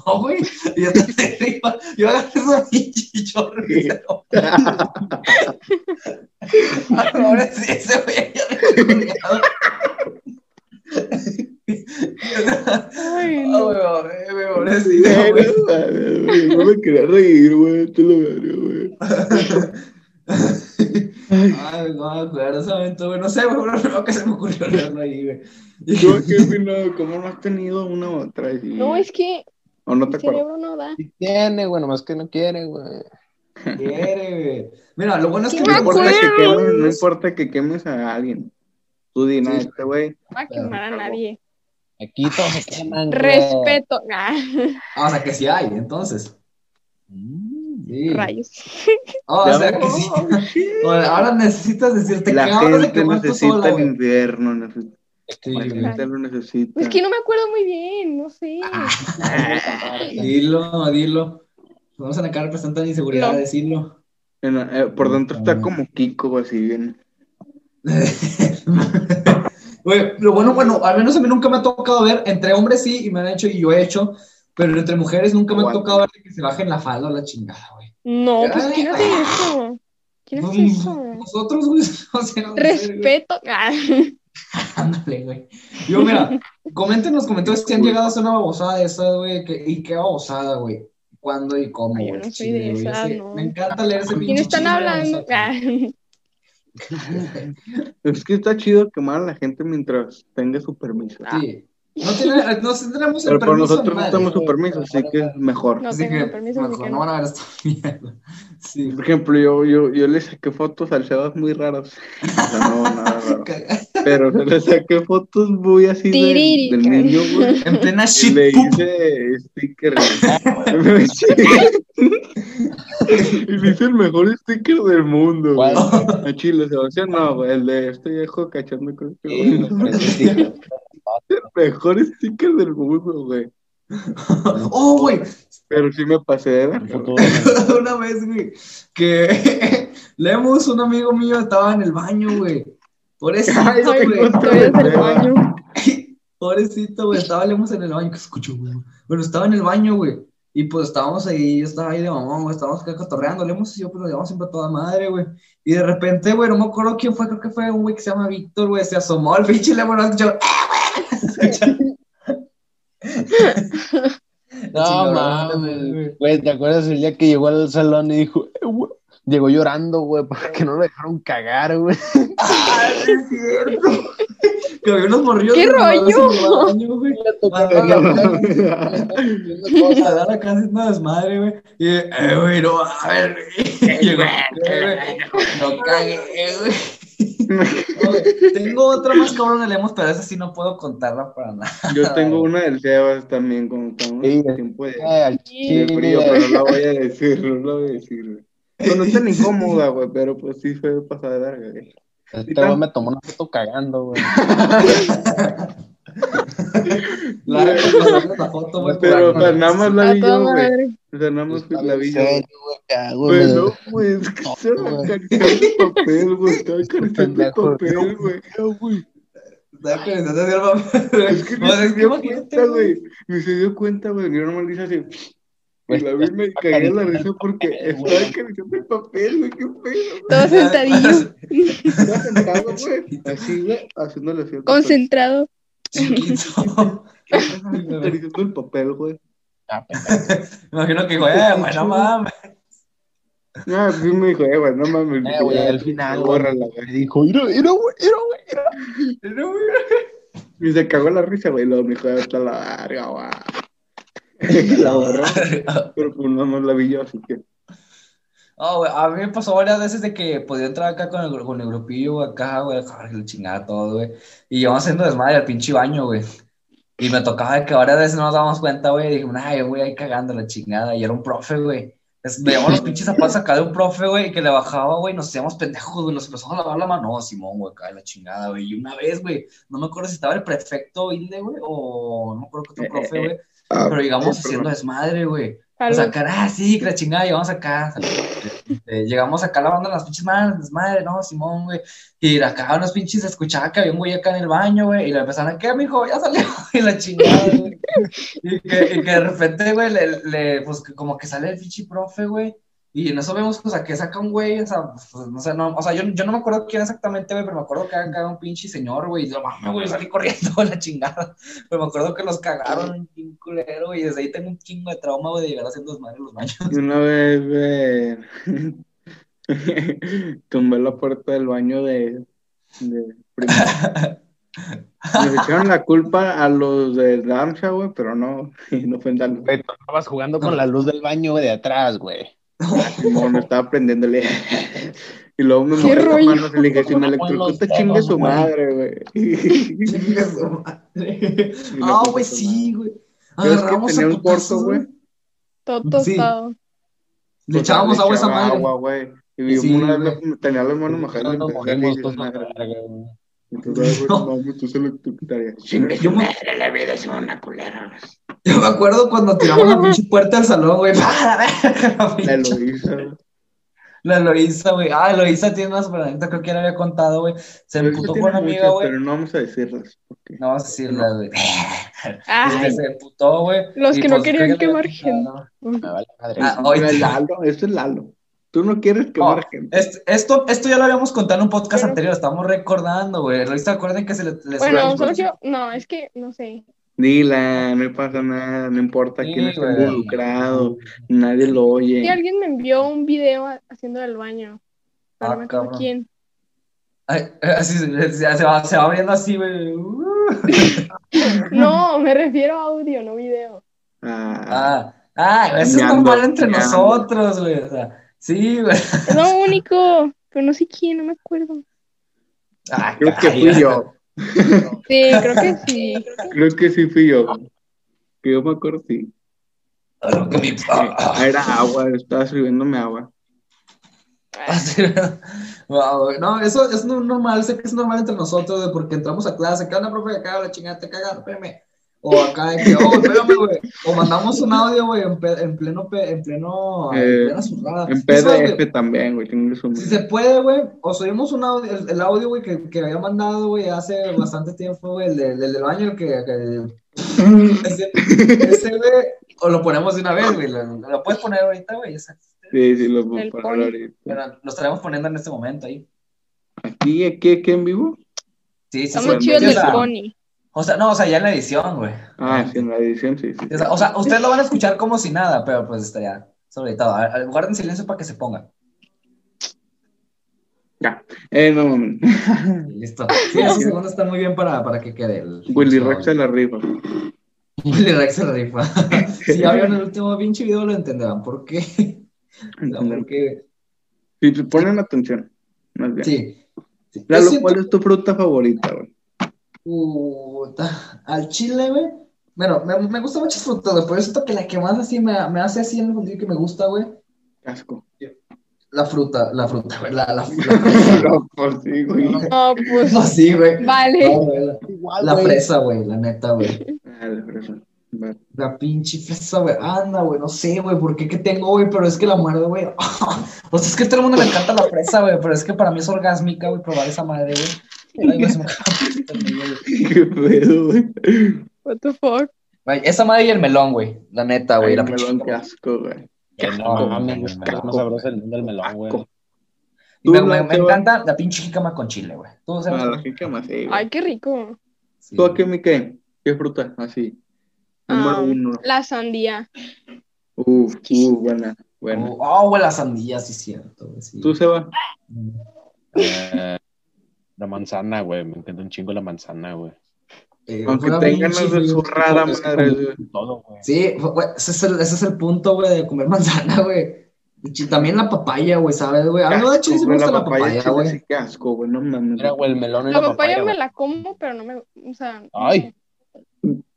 levantó, güey, y yo de [laughs] arriba, yo agarré esa pinche chorro y se lo... [laughs] Ahora sí, ese güey ya Ay, Ah, no. pobrecito, Ay, güey. no No me quería reír, güey. Te lo veré, güey. Ay, no me acuerdo momento, güey. No sé, güey, lo que se me ocurrió leerlo ahí, güey. ¿Tú qué opinas? ¿Cómo no has tenido una u otra? Y- No, es que ¿O no te acuerdas? cerebro no da. Sí tiene, güey, nomás que no quiere, güey. Quiere, güey. Mira, lo bueno es que me No importa, que quemes, no importa que quemes a alguien. Tú di este güey. No va a quemar a nadie. Aquí todos se queman. Respeto. Ah, Ah, o sea, que sí hay, entonces. Mm. Sí. rayos. Ah, [laughs] o sea, que sí. Bueno, [laughs] ahora necesitas decirte que La ahora de gente necesita el invierno. necesita- Sí, La gente lo necesita. Es que no me acuerdo muy bien, no sé. [laughs] Dilo, dilo. Vamos a sacar representan inseguridad, No. decirlo. En la- eh, por dentro está como Kiko, güey, así bien. Güey, lo bueno, bueno, al menos a mí nunca me ha tocado ver, entre hombres sí, y me han hecho y yo he hecho, pero entre mujeres nunca me ha tocado ver que se bajen la falda o la chingada, güey. No, pues ¿quién hace eso? ¿Quién hace eso? Nosotros, güey, [laughs] o sea, no sé, güey. Respeto. Ah, [laughs] Ándale, güey. Yo, mira, comenten en los comentarios si han llegado a hacer una babosada de esa, güey, que- y qué babosada, güey. ¿Cuándo y cómo, Ay, yo güey? no soy Chile, güey, esas, no. Me encanta leer ese ¿Quién están hablando? [laughs] Es que está chido quemar a la gente mientras tenga su permiso. Sí. No, tiene, no tenemos el Pero permiso nosotros no nadie, tenemos su permiso, así que es mejor. No Así que, permiso, mejor que no no. van a ver esta mierda. Sí. Por ejemplo, yo, yo, yo le saqué fotos al Sebas muy raras. O sea, no, nada raro. [laughs] Pero le saqué fotos muy así de- del niño, güey. [laughs] En plena Y shit le hice sticker. [laughs] y le hice el mejor sticker del mundo, güey. ¿Cuál? A Chile, Sebastián, no, güey, el de este viejo cachando con Sí, güey, el mejor sticker del mundo, güey. [laughs] Oh, güey. Pero sí me pasé de ver. Una vez, güey, que Lemus, un amigo mío, estaba en el baño, güey. Pobrecito, Ay, Ay, güey. no. [laughs] Pobrecito, güey. Estaba Lemus en el baño. ¿Qué escucho, güey? Bueno, estaba en el baño, güey. Y pues estábamos ahí, yo estaba ahí de mamón, güey. Estábamos acá cotorreando. Lemus y yo, pues lo llevamos siempre a toda madre, güey. Y de repente, güey, no me acuerdo quién fue. Creo que fue un güey que se llama Víctor, güey. Se asomó al pinche. [laughs] [laughs] ¿no? Escuchó, No Chingada, mames, güey, ¿te acuerdas el día que llegó al salón y dijo, "Eh, güey"? Llegó llorando, güey, porque no lo dejaron cagar, güey? ¡Ah, es cierto! que había unos morrillos. ¡Qué rollo! en el baño, güey. Le tocó Ah, cagar, no. güey. a dar acá haciendo una desmadre, güey. Y, eh, güey, no, a ver, güey. Llegó, eh, güey, no cagué, güey. tengo otra más cabrón, leemos, pero esa sí no puedo contarla para nada. Yo tengo una del Sebas también, con estamos Sí, tiempo de, de frío, pero no la voy a decir, no la voy a decir, güey. No, no es tan incómoda, güey, pero pues sí fue pasada de verga, güey. Este güey me tomó una foto cagando, güey. [laughs] La, la, la foto, güey. Pero, más la A vi yo, güey. madre. O sea, nada más Estaba la vi yo. güey, Güey, me- no, güey, es que estaba güey. acariciando el papel, güey, estaba acariciando el Pendejo. papel, güey. Es que ni se dio cuenta, güey. Ni se dio cuenta, güey. Yo le hice así. Y Güey, la vi y me cagué de la risa porque estaba güey. acariciando el papel, güey. Qué pedo. Todo sentadillo, [laughs] Estaba sentado, güey. Así, güey, haciéndole así. concentrado. [laughs] Acariciando el papel, güey. Ah. Me imagino que dijo, eh, [laughs] güey, no mames. Ah, sí me dijo, eh, güey, no mames. Eh, güey, al final, güey, bórrala, güey. me dijo, mira, mira, güey, mira, güey, mira. Y se cagó la risa, güey. Luego me dijo, hasta la verga, güey. [laughs] la borró. [laughs] Pero pues no, no la vi yo, así que. Güey, a mí me pasó varias veces de que podía entrar acá con el, con el grupillo, acá, güey, la chingada todo, güey. Y íbamos haciendo desmadre al pinche baño, güey. Y me tocaba de que varias veces no nos dábamos cuenta, güey. Dije, ay, güey, ahí cagando la chingada. Y era un profe, güey. Veíamos los pinches zapatos acá de un profe, güey, que le bajaba, güey, nos hacíamos pendejos, güey, nos empezamos a lavar la mano. No, Simón, güey, acá de la chingada, güey. Y una vez, güey, no me acuerdo si estaba el prefecto Hilde, güey, o no me acuerdo qué otro profe, güey. Ah, Pero llegamos haciendo desmadre, güey. O sea, cara, ah, sí, que la chingada, llegamos acá. eh, llegamos acá lavando las pinches manos, desmadre, ¿no? Simón, güey. Y acá unos pinches se escuchaba que había un güey acá en el baño, güey. Y le empezaron a, ¿qué, mijo? Ya salió. [laughs] Y la chingada, güey. Y que, y que de repente, güey, le, le, pues que como que sale el pinche profe, güey. Y en eso vemos, o sea, que saca un güey, o sea, pues, no sé, no, o sea, yo, yo no me acuerdo quién exactamente, güey, pero me acuerdo que acá un pinche señor, güey, y yo, mames, güey, salí corriendo a [laughs] la chingada. Pero me acuerdo que los cagaron un culero, güey, y desde ahí tengo un chingo de trauma, güey, de llegar haciendo desmadre en los baños. Y una vez, güey, [laughs] tumbé la puerta del baño de, de. Me [laughs] echaron la culpa a los de Damsha, güey, pero no, no fue en tú estabas jugando con la luz del baño, güey, de atrás, güey. No, me estaba prendiéndole. [laughs] Y luego me mojé las manos y le dije, si me electrocuta, chingue [laughs] su madre, güey. Chingue su madre. Ah, güey, sí, güey. Pero es que Agarramos tenía un corto, güey. Todo tostado. Le echábamos agua a esa echaba madre. agua, güey. Y una vez tenía las manos mojadas y Nos Yo me- madre, la vida es una culera. Yo me acuerdo cuando tiramos la [laughs] pinche puerta del salón, güey. ¡Ah, la verga! La Eloísa, güey. La Eloísa, güey. Ah, Eloísa tiene una superanécdota, creo que ya le había contado, güey. Se que emputó tiene con una amiga, güey. Pero no vamos a decirlas. Porque... No vas a decirla, güey. Ay, Este, se emputó, güey. Los que no pues, querían que quemar gente. contado. Me vale madre. Ah, esto es Lalo. Tú no quieres quemar No, gente. es- esto, esto ya lo habíamos contado en un podcast Pero- anterior, estamos recordando, güey. Eloísa, acuerden que se le, le Bueno, quiero. No, es que no sé. Dila, no pasa nada, no importa Sí, quién está involucrado, nadie lo oye. Sí, alguien me envió un video ha- haciendo el baño. Pero Ah, no me acuerdo cabrón. quién. Ay, [laughs] así se, va, se va abriendo así, güey. [laughs] No, me refiero a audio, no video. Ah, Ah, ah, eso es normal entre nosotros, güey. O sea, sí, güey. Es lo único. Pero no sé quién, no me acuerdo. Ah, creo que fui yo. Sí, creo que sí. Creo que sí fui yo. Que yo me acuerdo, sí. Ah, ah, ah. Ah, Era agua, estaba sirviéndome agua. [laughs] Güey. no, eso es no- normal, sé que es normal entre nosotros, porque entramos a clase, ¿qué onda, profe? Acá la chingada te caga, espérame. O acá de que, oh, espérame, güey. O mandamos un audio, güey, en, en pleno, pe- en pleno, en Eh, plena zurrada. En PDF también, güey. Si se puede, güey, o subimos un audio, el, el audio, güey, que, que había mandado, güey, hace bastante tiempo, güey, el, de- el del baño, el que, que- [laughs] ese, ese, güey, o lo ponemos de una vez, güey, lo, lo puedes poner ahorita, güey, esa- Sí, sí, lo puedo poner ahorita. bueno, lo estaremos poniendo en este momento ahí. Aquí, aquí, aquí en vivo. Sí, sí, Está sí. muy chido el pony. O sea, no, o sea, ya en la edición, güey. Ah, sí, en la edición, sí, sí. O sea, o sea, ustedes lo van a escuchar como si nada, pero pues estaría sobre todo. A- Guarden silencio para que se ponga. Ya. Eh, no, mames. [laughs] Listo. Sí, esos segundos están muy bien para, para que quede el. Willy Rex se la rifa. Willy Rex se la rifa. [laughs] si ya vieron el último pinche video, lo entenderán. ¿Por qué? No, porque. Si te ponen atención, más bien. Sí. Sí, siento- ¿cuál es tu fruta favorita, güey? Puta, al chile, güey. Bueno, me, me gustan muchas frutas, güey, pero siento que la que más así me, me hace así en el sentido que me gusta, güey, Casco. la fruta, la fruta, güey, la, la, la. [laughs] No, pues sí, güey. No, pues, No, sí, güey. vale. No, güey, la, Igual, la güey. fresa, güey, la neta, güey. Ah, la fresa. La pinche fresa, güey. Anda, güey, no sé, güey, por qué que tengo, güey, pero es que la muerde, güey. [laughs] O sea, es que a todo el mundo le encanta la fresa, güey, pero es que para mí es orgásmica, güey, probar esa madre, güey. El. Qué pedo, güey. What the fuck. Güey, esa madre y el melón, güey. La neta, güey. La melón, qué asco, güey. Que asco, mames, es más sabroso el del melón, güey. Me, me- me va- encanta la pinche jícama con chile, güey. ¿Tú sabes? Ah, la jícama, sí, güey. Ay, qué rico. Sí. ¿Tú a qué, mi qué? ¿Qué fruta? Así. Número Ah, uno. La sandía. Uf, uh, buena, buena. Oh, oh, güey, la sandía, sí, cierto. Sí. ¿Tú, Seba? Eh, la manzana, güey. Me encanta un chingo la manzana, güey. Eh, Aunque tengan de que madre, güey. Todo, güey. Sí, güey, ese es, el, ese es el punto, güey, de comer [laughs] manzana, güey. Y También la papaya, güey, ¿sabes, güey? A mí, de hecho, sí me gusta la papaya, papaya, chile, güey. sí, qué asco, güey, no mames. Mira, güey, el melón y La la papaya papaya, me güey. la como, pero no me. O sea. no Ay.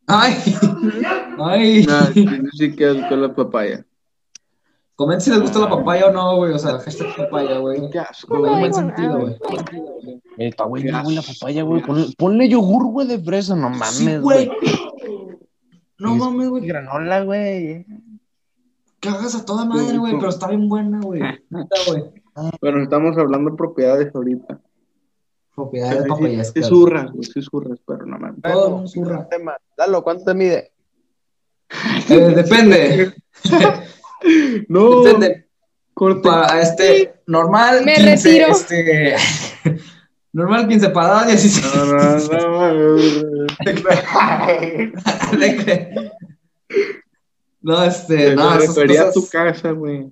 Ay, [laughs] ay. No, sí, sí que asco la papaya. Comenten si les gusta la papaya o no, güey. O sea, hashtag papaya, güey. Qué asco, No güey. buen sentido, nada. güey. Eh, Está buena, Qué güey, la asco, papaya, güey. Ponle, ponle yogur, güey, de fresa, no mames, Sí, güey. güey. No mames, güey. Granola, güey. Cagas a toda madre, güey, pero está bien buena, güey. Neta, güey. Bueno, estamos hablando de propiedades ahorita. Propiedades Sí, papayas. sí, zurras, güey, sí zurras, pero no mames. Todo el zurra. Tema. Lalo, ¿cuánto te mide? Eh, depende. [laughs] No. Para este, normal. Me 15, retiro. Este. [laughs] Normal 15 para dar 16. No, no, no, este, Me no, esas refería a cosas- tu casa, güey.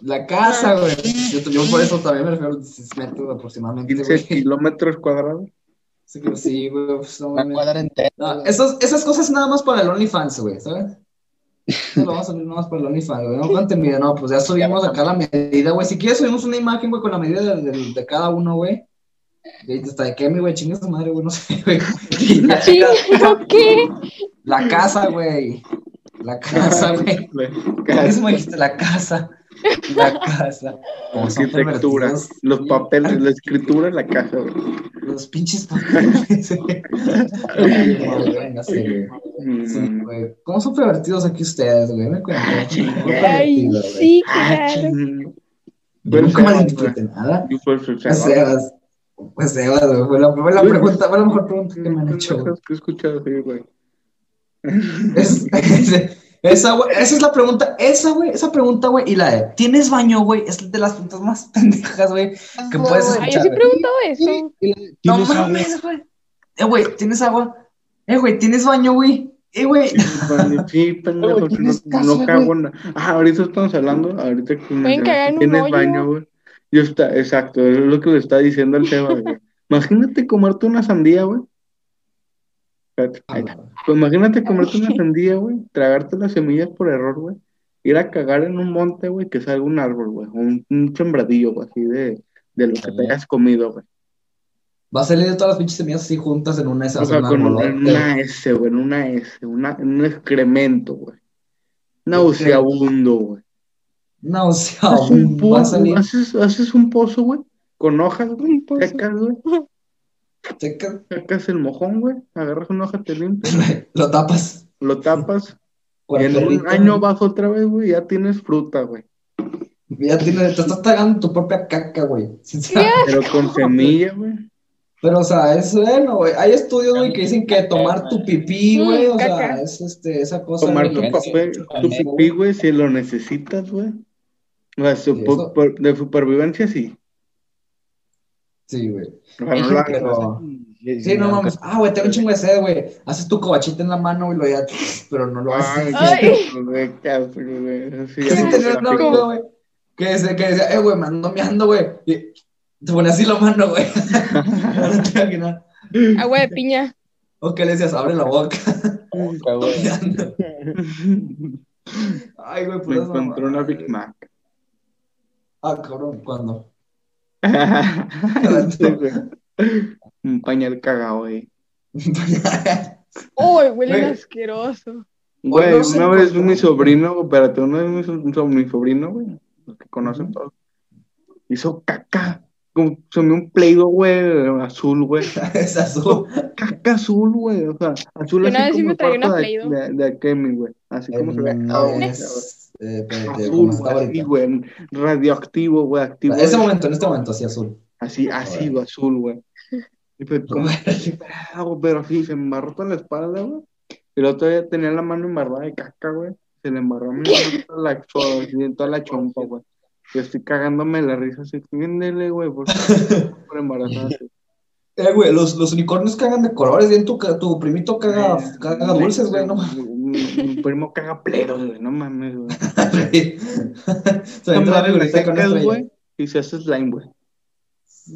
La casa, güey. Yo, yo por eso también me refiero a 16 metros aproximadamente, 15 güey. kilómetros cuadrados. Sí, güey. pues, no entera. No, esas, esas cosas nada más para el OnlyFans, güey, ¿sabes? Eso lo vamos a subir nada más para el OnlyFans, güey. No, ¿cuánto mide? No, pues ya subimos acá la medida, güey. Si quieres, subimos una imagen, güey, con la medida de, de- de cada uno, güey. Y hasta de qué, mi güey, chingue su madre, güey, no sé, güey. La, ¿qué? la casa, güey. La casa, güey. ¿Qué mismo dijiste? La casa. La casa. Como son Arquitectura, pervertidos. los papeles, la escritura, la casa, güey. Los pinches papeles, venga, sí, güey. Sí, Mm. güey. ¿Cómo son pervertidos aquí ustedes, güey? Me cuentan. Muy Ay, sí, claro. Mm. Yo nunca malinterpreté nada. Y pues, o sea, Pues Sebas. Pues Sebas, güey. Fue la, fue la pregunta, fue la mejor pregunta que me han hecho, que he escuchado, sí, güey. Es- [laughs] esa, güey, esa es la pregunta, esa, güey, esa pregunta, güey, y la de, ¿tienes baño, güey? Es de las preguntas más [laughs] pendejas, güey, que puedes Ay, yo escuchar. sí preguntado eso. No ¿Tienes agua? mames, güey. Eh, güey, ¿tienes agua? Eh, güey, ¿tienes baño, güey? Eh, güey. Sí, pendejo, que no, no cago en... Ah, ahorita estamos hablando, ahorita que en un tienes baño, güey. Yo está, exacto, eso es lo que le está diciendo el Seba, güey. Imagínate comerte una sandía, güey. Espérate, ahí está. Pues imagínate comerte una sandía, güey, tragarte las semillas por error, güey. Ir a cagar en un monte, güey, que salga un árbol, güey. Un, un sembradillo, güey, así de, de lo que te hayas comido, güey. Va a salir de todas las pinches semillas así juntas en una de O sea, con una S, güey, en una S, una, en un excremento, güey. Nauseabundo, güey. No, o sea, Haces un, pozo, haces, haces un pozo, güey, con hojas, güey, secas, güey. Sacas el mojón, güey, agarras una hoja, te limpias, [laughs] Lo tapas. lo tapas, y en un año vas otra vez, güey, ya tienes fruta, güey. Ya tienes, te estás tragando tu propia caca, güey. [laughs] Pero con semilla, güey. Pero, o sea, es bueno, güey. Hay estudios, güey, que dicen que tomar tu pipí, güey, o sea, es este, esa cosa. Tomar tu papel, tu pipí, güey, si lo necesitas, güey. O sea, de supervivencia, sí. Sí, güey. O sea, no lo hagas. Pero... Sí, no mames. Ah, güey, tengo un chingo de sed, güey. Haces tu cobachita en la mano y lo ya. Pero no lo haces. Ay, güey, qué asco, güey. Sí, Sí, me tenía un amigo, güey, que, decía- que decía, eh, güey, me ando meando, güey. Y te pone así la mano, güey. [laughs] Agua de piña. o que le decías, abre la boca. [laughs] Güey. Ay, güey, Me pues. encontré una Big Mac. Ah, cabrón, ¿cuándo? [laughs] Sí, güey. Un pañal cagado, güey. Uy, huele asqueroso. Güey, una vez mi sobrino, espérate, una vez mi, so- mi sobrino, güey, los que conocen todos, hizo caca. Como Sonó un Play-Doh, güey, azul, güey. [laughs] es azul. Caca azul, güey. O sea, azul Yo así una vez sí como me el tragué cuarto una de, de, de Akemi, güey. Así como se Ah, eh, espérate, Azul, ¿cómo así, güey. Radioactivo, güey, activo. En este güey. momento, en este momento, así azul. Así, así, güey, azul, güey. Pues, [laughs] hago? Pero así, se embarró toda la espalda, güey. Y el otro día tenía la mano embarrada de caca, güey. Se le embarró a mi mano toda la, toda, toda la chompa, güey. Yo estoy cagándome de la risa así, viéndole, güey, por, por embarazada. [laughs] Eh, güey, los, los unicornios cagan de colores, bien tu, tu primito caga, caga dulces, güey, no mames. Mi, primo caga pleros, güey, no mames, güey. [laughs] Se va a entrar Madre, en le la con sacas, una güey, y se hace slime, güey. [laughs]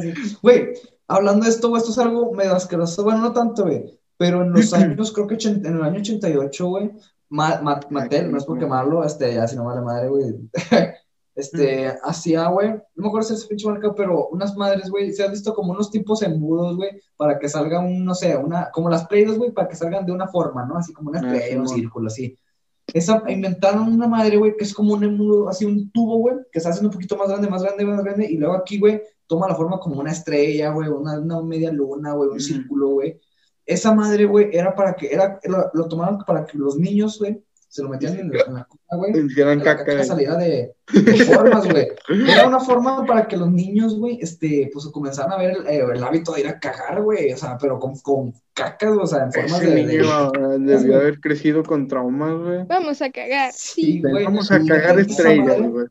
Sí. Güey, hablando de esto, güey, esto es algo medio asqueroso, bueno, no tanto, güey, pero en los [clears throat] años, creo que en el año 88, güey, Ma- Ma- Mattel, no es por quemarlo, este, así no vale madre, güey, [laughs] este, hacía, güey, no me acuerdo si es pinche marca, pero unas madres, güey, se han visto como unos tipos embudos, güey, para que salga un, no sé, una, como las Play-Dohs, güey, para que salgan de una forma, ¿no? Así como una Ah, estrella, un Simón. círculo, así. Esa, inventaron una madre, güey, que es como un embudo, así un tubo, güey, que se hace un poquito más grande, más grande, más grande, y luego aquí, güey, toma la forma como una estrella, güey, una, una media luna, güey, un círculo, güey. Esa madre, güey, era para que, era, lo, lo tomaron para que los niños, güey, se lo metían en, en la cola, güey. Hicieran la caca. caca güey. saliera de, [laughs] de formas, güey. Era una forma para que los niños, güey, este, pues comenzaran a ver el, eh, el hábito de ir a cagar, güey, o sea, pero con, con cacas, o sea, en formas Ese de... de- niño eh, debió haber crecido con traumas, güey. Vamos a cagar. Sí, güey. Vamos a cagar estrellas, güey.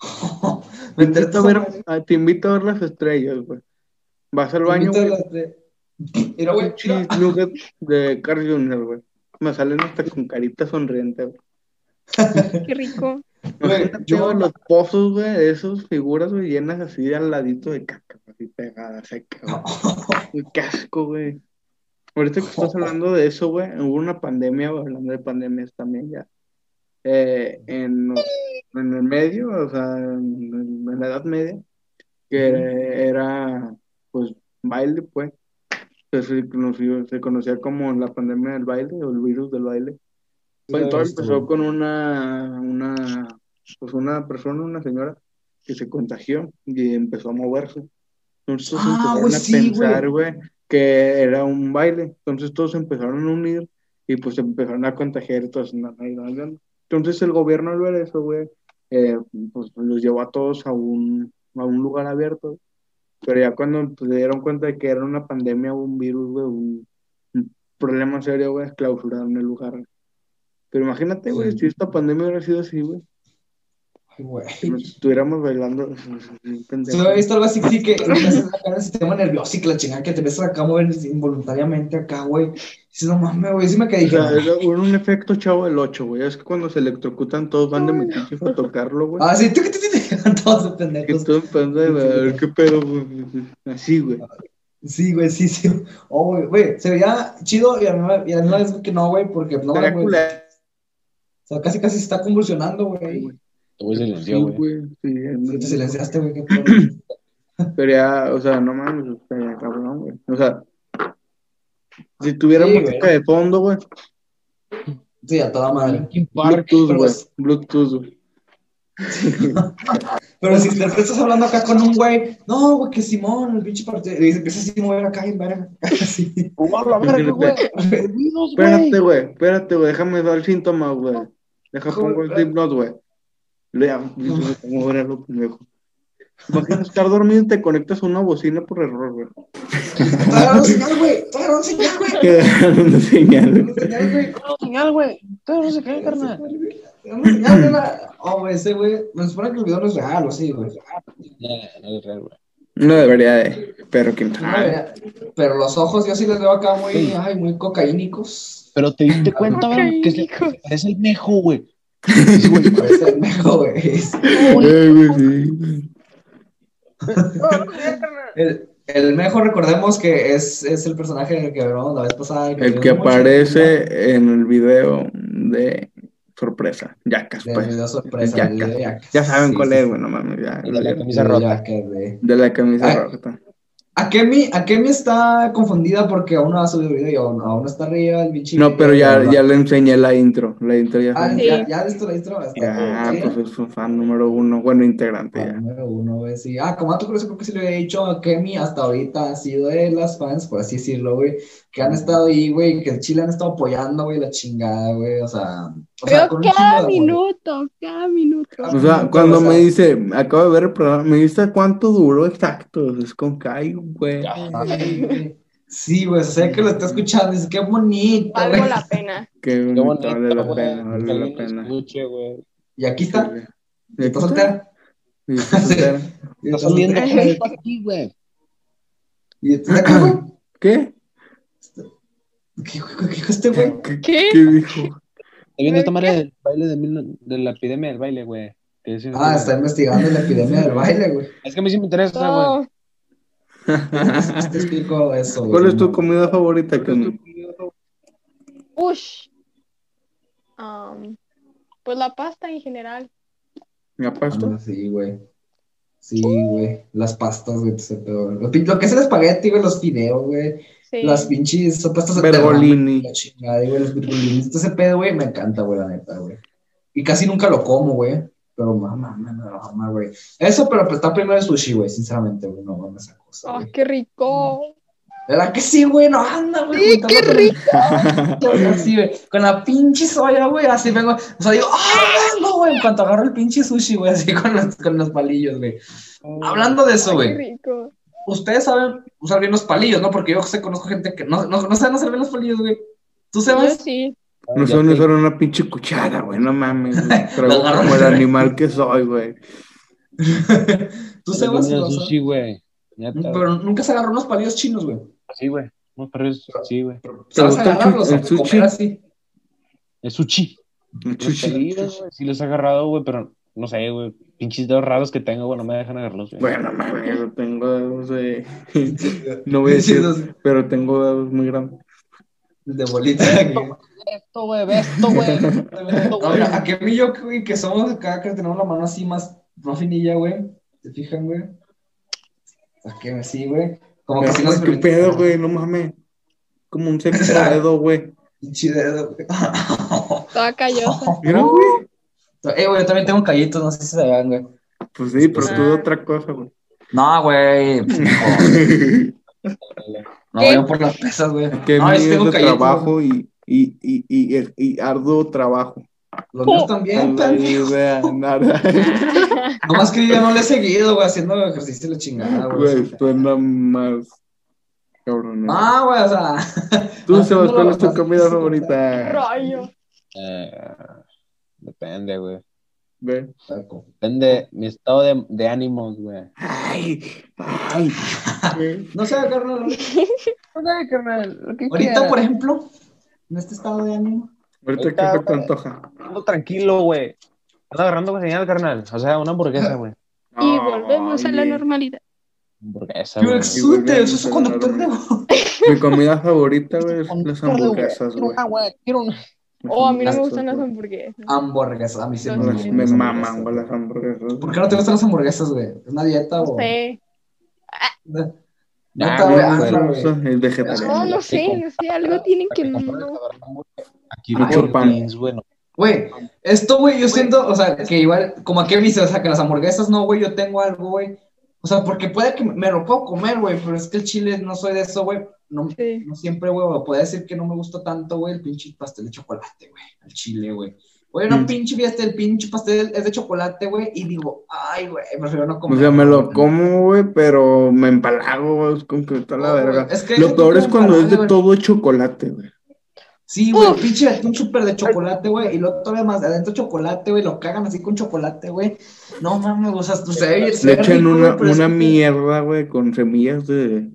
[laughs] Te invito, a ver, madre. a- te invito a ver las estrellas, güey. Vas al Te baño, invito a las de- Mira, güey, de Carl Jr., güey. Me salen hasta con carita sonriente, güey. Qué rico. Güey, yo- los pozos, güey, de esas figuras, güey, llenas así de al ladito de caca, así pegadas, seca, güey. Qué asco, güey. Ahorita que estás hablando de eso, güey, hubo una pandemia, güey, hablando de pandemias también ya. Eh, en, en el medio, o sea, en, en la Edad Media, que era, pues, baile, pues. Se conoció- se conocía como la pandemia del baile o el virus del baile. Pues todo empezó con una, una, pues una persona, una señora, que se contagió y empezó a moverse. Entonces Ah, empezaron güey, a sí, pensar, güey, que era un baile. Entonces todos empezaron a unir y pues empezaron a contagiar bailando. Entonces el gobierno al ver eso, güey, eh, pues los llevó a todos a un, a un lugar abierto. Pero ya cuando pues, se dieron cuenta de que era una pandemia o un virus, güey, un, un problema serio, güey, clausuraron el lugar. Pero imagínate, güey, Sí. si esta pandemia hubiera sido así, güey, güey. que nos estuviéramos bailando. [laughs] pendejo. Se ha visto algo así, sí, que empiezas acá en el sistema nervioso y que la chingada que te empiezas acá a mover involuntariamente acá, güey. Dices, no mames, güey, sí me quedé O sea, dije, era un un efecto chavo del 8, güey. Es que cuando se electrocutan todos van de metiche a tocarlo, güey. Ah, sí, tú que te todos de Que pendejos. todos a ver qué pedo, güey. Así, güey. Sí, güey, sí, sí. Oh, güey, güey, se veía chido y a mí, y a mí es que no, güey, porque no, güey. O sea, casi casi se está convulsionando, güey. Güey. Sí, silenciar, güey. Sí, Sí, güey, qué [clears throat] pedo. Pero ya, o sea, no mames, estaría cabrón, güey. O sea, si tuviera Sí, música de fondo, güey. Sí, a toda madre. Bluetooth, güey. es- Bluetooth, güey. [laughs] Pero si te estás hablando acá con un güey, no, güey, que Simón, el pinche partido, y dice, empieza así a mover acá y verga. [laughs] Así. ¡Oh, a la verga, güey! Olvidos, Espérate, güey. espérate, güey, déjame dar el síntoma, güey. Deja pongo el Slipknot, güey. Lea, cómo era lo pendejo. Imagina estar dormido y te conectas a una bocina por error, güey. Está grabando señal, güey, está grabando señal, güey. Señal, güey. Grabando señal, güey. No, señal, güey. Todo no se cae, carnal. Grabando señal, güey. Oh, güey, ese güey, me supone que el video no es real, o sí, güey. No es real, güey. No debería de, pero quién sabe. güey, Pero los ojos yo sí les veo acá muy, ay, muy cocaínicos. Pero te diste cuenta, güey, que parece el mejo, güey. Sí, güey. Parece el mejor. Eh, güey, sí. El, el mejor, recordemos que es, es el personaje que hablamos la vez pasada. El que aparece en el video de sorpresa. Yacas, pues. video sorpresa. Yacas. del video Yacas. Ya saben Sí, cuál sí, es, sí. güey, no mames, ya. De la camisa rota. Yacas, güey. De la camisa Ah. rota. Akemi, Akemi está confundida porque aún no ha subido video y aún, aún no está arriba el bichito. No, pero ya, ya le enseñé la intro. La intro ya Ah, fue. Sí. ya, ya listo la intro. bien, pues es un fan número uno. Bueno, integrante Ah, ya. número uno, güey, sí. Ah, como dato curioso, creo que sí le había dicho a Kemi, hasta ahorita ha sido de las fans, por así decirlo, güey, que han estado ahí, güey, que el Chile han estado apoyando, güey, la chingada, güey, o sea, o sea, cada minuto, cada minuto. O sea, cuando O sea- me dice, acabo de ver el programa, me dice cuánto duró exacto. Es con Kai, güey. Ay, güey. Sí, güey, sé que lo está escuchando, dice, qué bonito, Valgo la pena. [laughs] Qué Qué bonito, vale la güey. pena, vale la pena. escuche, güey. Y aquí está, y está soltera. Y está [laughs] soltera. saliendo [laughs] aquí, güey. Y está acá, güey. ¿Qué? [clears throat] ¿Qué dijo este güey? ¿Qué, ¿Qué? dijo? Está viendo madre del baile de, mil- de la epidemia del baile, güey. Ah, está investigando la epidemia del baile, güey. Es que a mí sí me interesa, güey. No, Te explico eso. ¿Cuál es tu comida favorita, Kemi? ush. Am, pues la pasta en general. ¿Me apasto? Ah, sí, güey. Sí, güey. Las pastas, güey, ese pedo. Lo, que es el espagueti, güey, los fideos, güey. Sí. Las pinches de Bergolini. La chingada, güey, los virgolini. Ese pedo, güey, me encanta, güey, la neta, güey. Y casi nunca lo como, güey. Pero mamá, mamá, mamá, güey. Eso, pero pues está primero el sushi, güey, sinceramente, güey. No mames esa cosa, Ah, güey. qué rico. ¿Verdad que sí, güey? No anda, güey. Sí, qué rico. [laughs] Así, güey. Con la pinche soya, güey. Así vengo. O sea, digo, ¡ah, vengo, güey! En cuanto agarro el pinche sushi, güey. Así con los, con los palillos, güey. Hablando de eso, Qué güey. rico. Ustedes saben usar bien los palillos, ¿no? Porque yo sé, conozco gente que no, no, no saben hacer bien los palillos, güey. ¿Tú Yo sabes? sí. No Ya son usar una pinche cuchara, güey, no mames. [laughs] como el animal que soy, güey. [laughs] ¿Tú sabes? sushi, güey. Neta. Pero nunca se agarró unos palillos chinos, güey. Sí, güey. No, pero es, sí, güey. ¿Sabes el agarrarlos el sushi? comer así? Es sushi. Güey, Sí los he agarrado, güey, pero no sé, güey. Pinches dedos raros que tengo, güey, no me dejan agarrarlos, güey. Bueno, mames, yo tengo dedos de... [laughs] No voy a decir, pero tengo dedos muy grandes. De bolita. [laughs] Esto, güey, ve esto, güey. Ve [laughs] esto, No, güey. mira, a que mí yo, güey, que somos acá, que tenemos la mano así más, más finilla, güey. ¿Te fijan, güey? A que sí, güey. Como que si nos ¿Qué pedo, güey? No mames. Como un sexto dedo, güey. Pinche dedo, güey. [laughs] Toda callosa. [laughs] Mira, güey. Eh, güey, yo también tengo callitos, no sé si se vean, güey. Pues sí, pero tú de Ah. otra cosa, güey. No, güey. [laughs] No, ¿Qué? yo por las pesas, güey. que No, es tengo trabajo y, y, y, y, y arduo trabajo. Los míos también, No idea, nada. [laughs] Nomás que yo no le he seguido, güey, haciendo ejercicio la chingada, güey. Güey, suena más cabrón. ¿no? Ah, güey, o sea. Tú, [laughs] Sebas, ¿cuál es tu comida favorita? Rayo. Eh, depende, güey. Ve. Depende de mi estado de, de ánimos, güey. Ay, ay. [laughs] No sé, carnal. Ok, carnal, lo que Ahorita, por ejemplo, en este estado de ánimo. Ahorita qué te antoja. Ando tranquilo, güey. Ando agarrando con señal, carnal. O sea, una hamburguesa, güey. [laughs] Y volvemos a la normalidad. Hamburguesa, güey. exulte, eso es pendejo. Mi comida favorita, güey, es las hamburguesas, Quiero güey. una, güey. Quiero una. Oh, a mí no me gustan las hamburguesas. Hamburguesas, a mí sí No, me gustan me maman, güey, las hamburguesas. ¿Por qué no te gustan las hamburguesas, güey? ¿Es una dieta o...? No. Neta, Nah, güey, ah, güey. no, No, vegetariano. No, no sé, no sé. Algo tienen que no. Aquí por pan. pins, güey. esto, güey, yo siento, o sea, que igual, como a qué dice, o sea, que las hamburguesas no, güey, yo tengo algo, güey. O sea, porque puede que me lo puedo comer, güey, pero es que el chile no soy de eso, güey. No, Sí. no siempre, güey, o puede decir que no me gusta tanto, güey, el pinche pastel de chocolate, güey, el chile, güey. Oye, no, Mm. pinche fiesta, el pinche pastel es de chocolate, güey, y digo, ay, güey, prefiero no O comer. sea, me lo como, güey, pero me empalago, güey, es como que está la No, güey, verga. es que Lo peor es cuando es de güey. todo chocolate, güey. Sí, güey, Uf. pinche atún súper de chocolate, güey, y luego todavía más de adentro chocolate, güey, lo cagan así con chocolate, güey. No mames, o sea, se ve, se Le echan rico, una, es una mierda, güey, con semillas de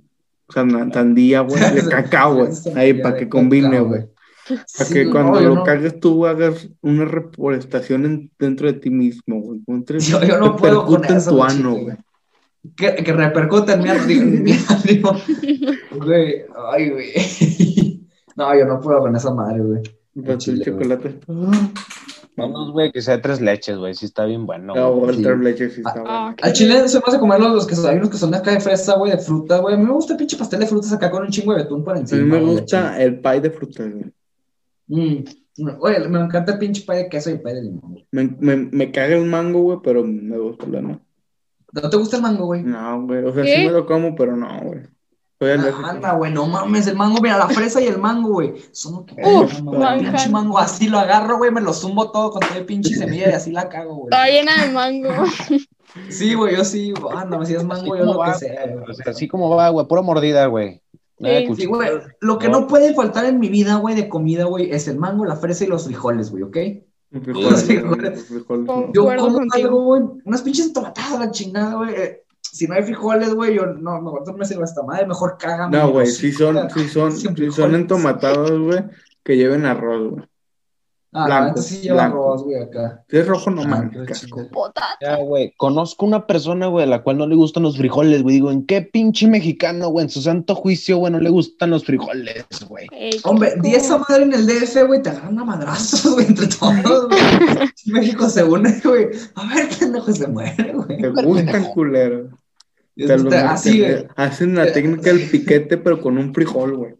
san- sandía, güey, [laughs] de cacao, güey. Ahí, para que combine, güey. Para Sí, que cuando lo no- cagues tú hagas una reforestación en- dentro de ti mismo, güey. Yo- yo no puedo con repercute en eso, tu ano, güey. Que, que repercute en mi. [laughs] Güey, ay, güey. No, yo no puedo con esa madre, güey. Chile, chocolate. Ah, Menos, güey, que sea tres leches, güey. Sí está bien bueno. No, güey. el Sí. tres leches sí Ah, está Ah, bueno. qué Al chile se me hace comer los, los que son, hay unos que son de acá de fresa, güey, de fruta, güey. A mí me gusta el pinche pastel de frutas acá con un chingo de betún por A encima. mí me güey, gusta el pie de frutas, güey. Mm. Oye, me encanta el pinche pay de queso y pay de limón, güey. Me, me, me caga el mango, güey, pero me gusta la no. ¿No te gusta el mango, güey? No, güey. O sea, ¿Qué? sí me lo como, pero no, güey. Ah, Anda, güey, no mames, el mango, mira, la fresa y el mango, güey. Son que Uf, pinche mango, así lo agarro, güey, me lo zumbo todo con todo el pinche semilla y así la cago, güey. Está llena de mango. [laughs] Sí, güey, yo sí, anda, si es mango, yo como lo que sea, güey. O sea, así como va, güey, pura mordida, güey. Sí, Sí, cuchillo. güey, lo que no puede faltar en mi vida, güey, de comida, güey, es el mango, la fresa y los frijoles, güey, ¿ok? Los frijoles, Sí, frijoles. Yo como contigo. algo, güey, unas pinches tomatadas a la chingada, güey. Si no hay frijoles, güey, yo no, mejor no me sirva esta madre, mejor cágame. No, güey, si son, si son, si son entomatados, güey, que lleven arroz, güey. Ah, blanco, antes sí lleva arroz, güey, acá. Si es rojo, no Ah, mames, qué qué. Ya, güey, conozco una persona, güey, a la cual no le gustan los frijoles, güey. Digo, ¿en qué pinche mexicano, güey, en su santo juicio, güey, no le gustan los frijoles, güey? Ey, qué Hombre, di esa madre en el DF, güey, te agarran a madrazos, güey, entre todos, güey. [laughs] México se une, güey. A ver, pendejo, se muere, güey. Te gustan culeros. Así, güey, Hacen la técnica del piquete, pero con un frijol, güey.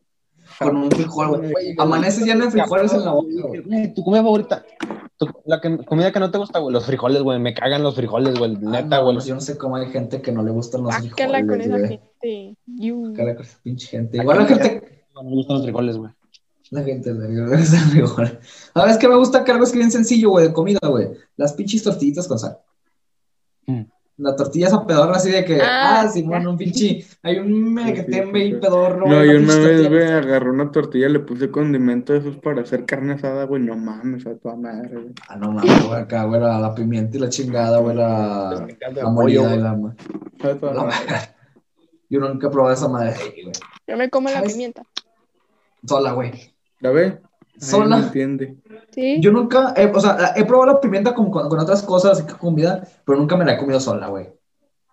con un frijol, güey. Amaneces lleno de frijoles en la boca, güey. Tu comida favorita. Tu- la que- comida que no te gusta, güey, los frijoles, güey. Me cagan los frijoles, güey. Ah, Neta, güey. pues yo no sé cómo hay gente que no le gustan los con frijoles, esa güey. gente. You. Guácala con esa pinche gente. Igual la gente, No me gustan los frijoles, güey. la gente le gusta el frijol. ¿Sabes qué me gusta? Que algo es que bien sencillo, güey, de comida, güey. Las pinches tortillitas con sal. La tortilla esa pedorra así de que, Ah, ah, sí, bueno, un pinche, hay un mequetembe y pedorro. No, yo una vez, güey, agarré una tortilla, le puse condimento de esos para hacer carne asada, güey. No mames, a toda madre, güey. Ah, no mames, güey, acá, güey, la, la pimienta y la chingada, güey, la, la molida y la, la madre. [laughs] Yo nunca he probado esa madre, güey. Yo me como la pimienta. Sola, güey. ¿La ve? Sola. me entiende. Sí. Yo nunca, o sea, he probado la pimienta con, con, con otras cosas, así que comida, pero nunca me la he comido sola, güey.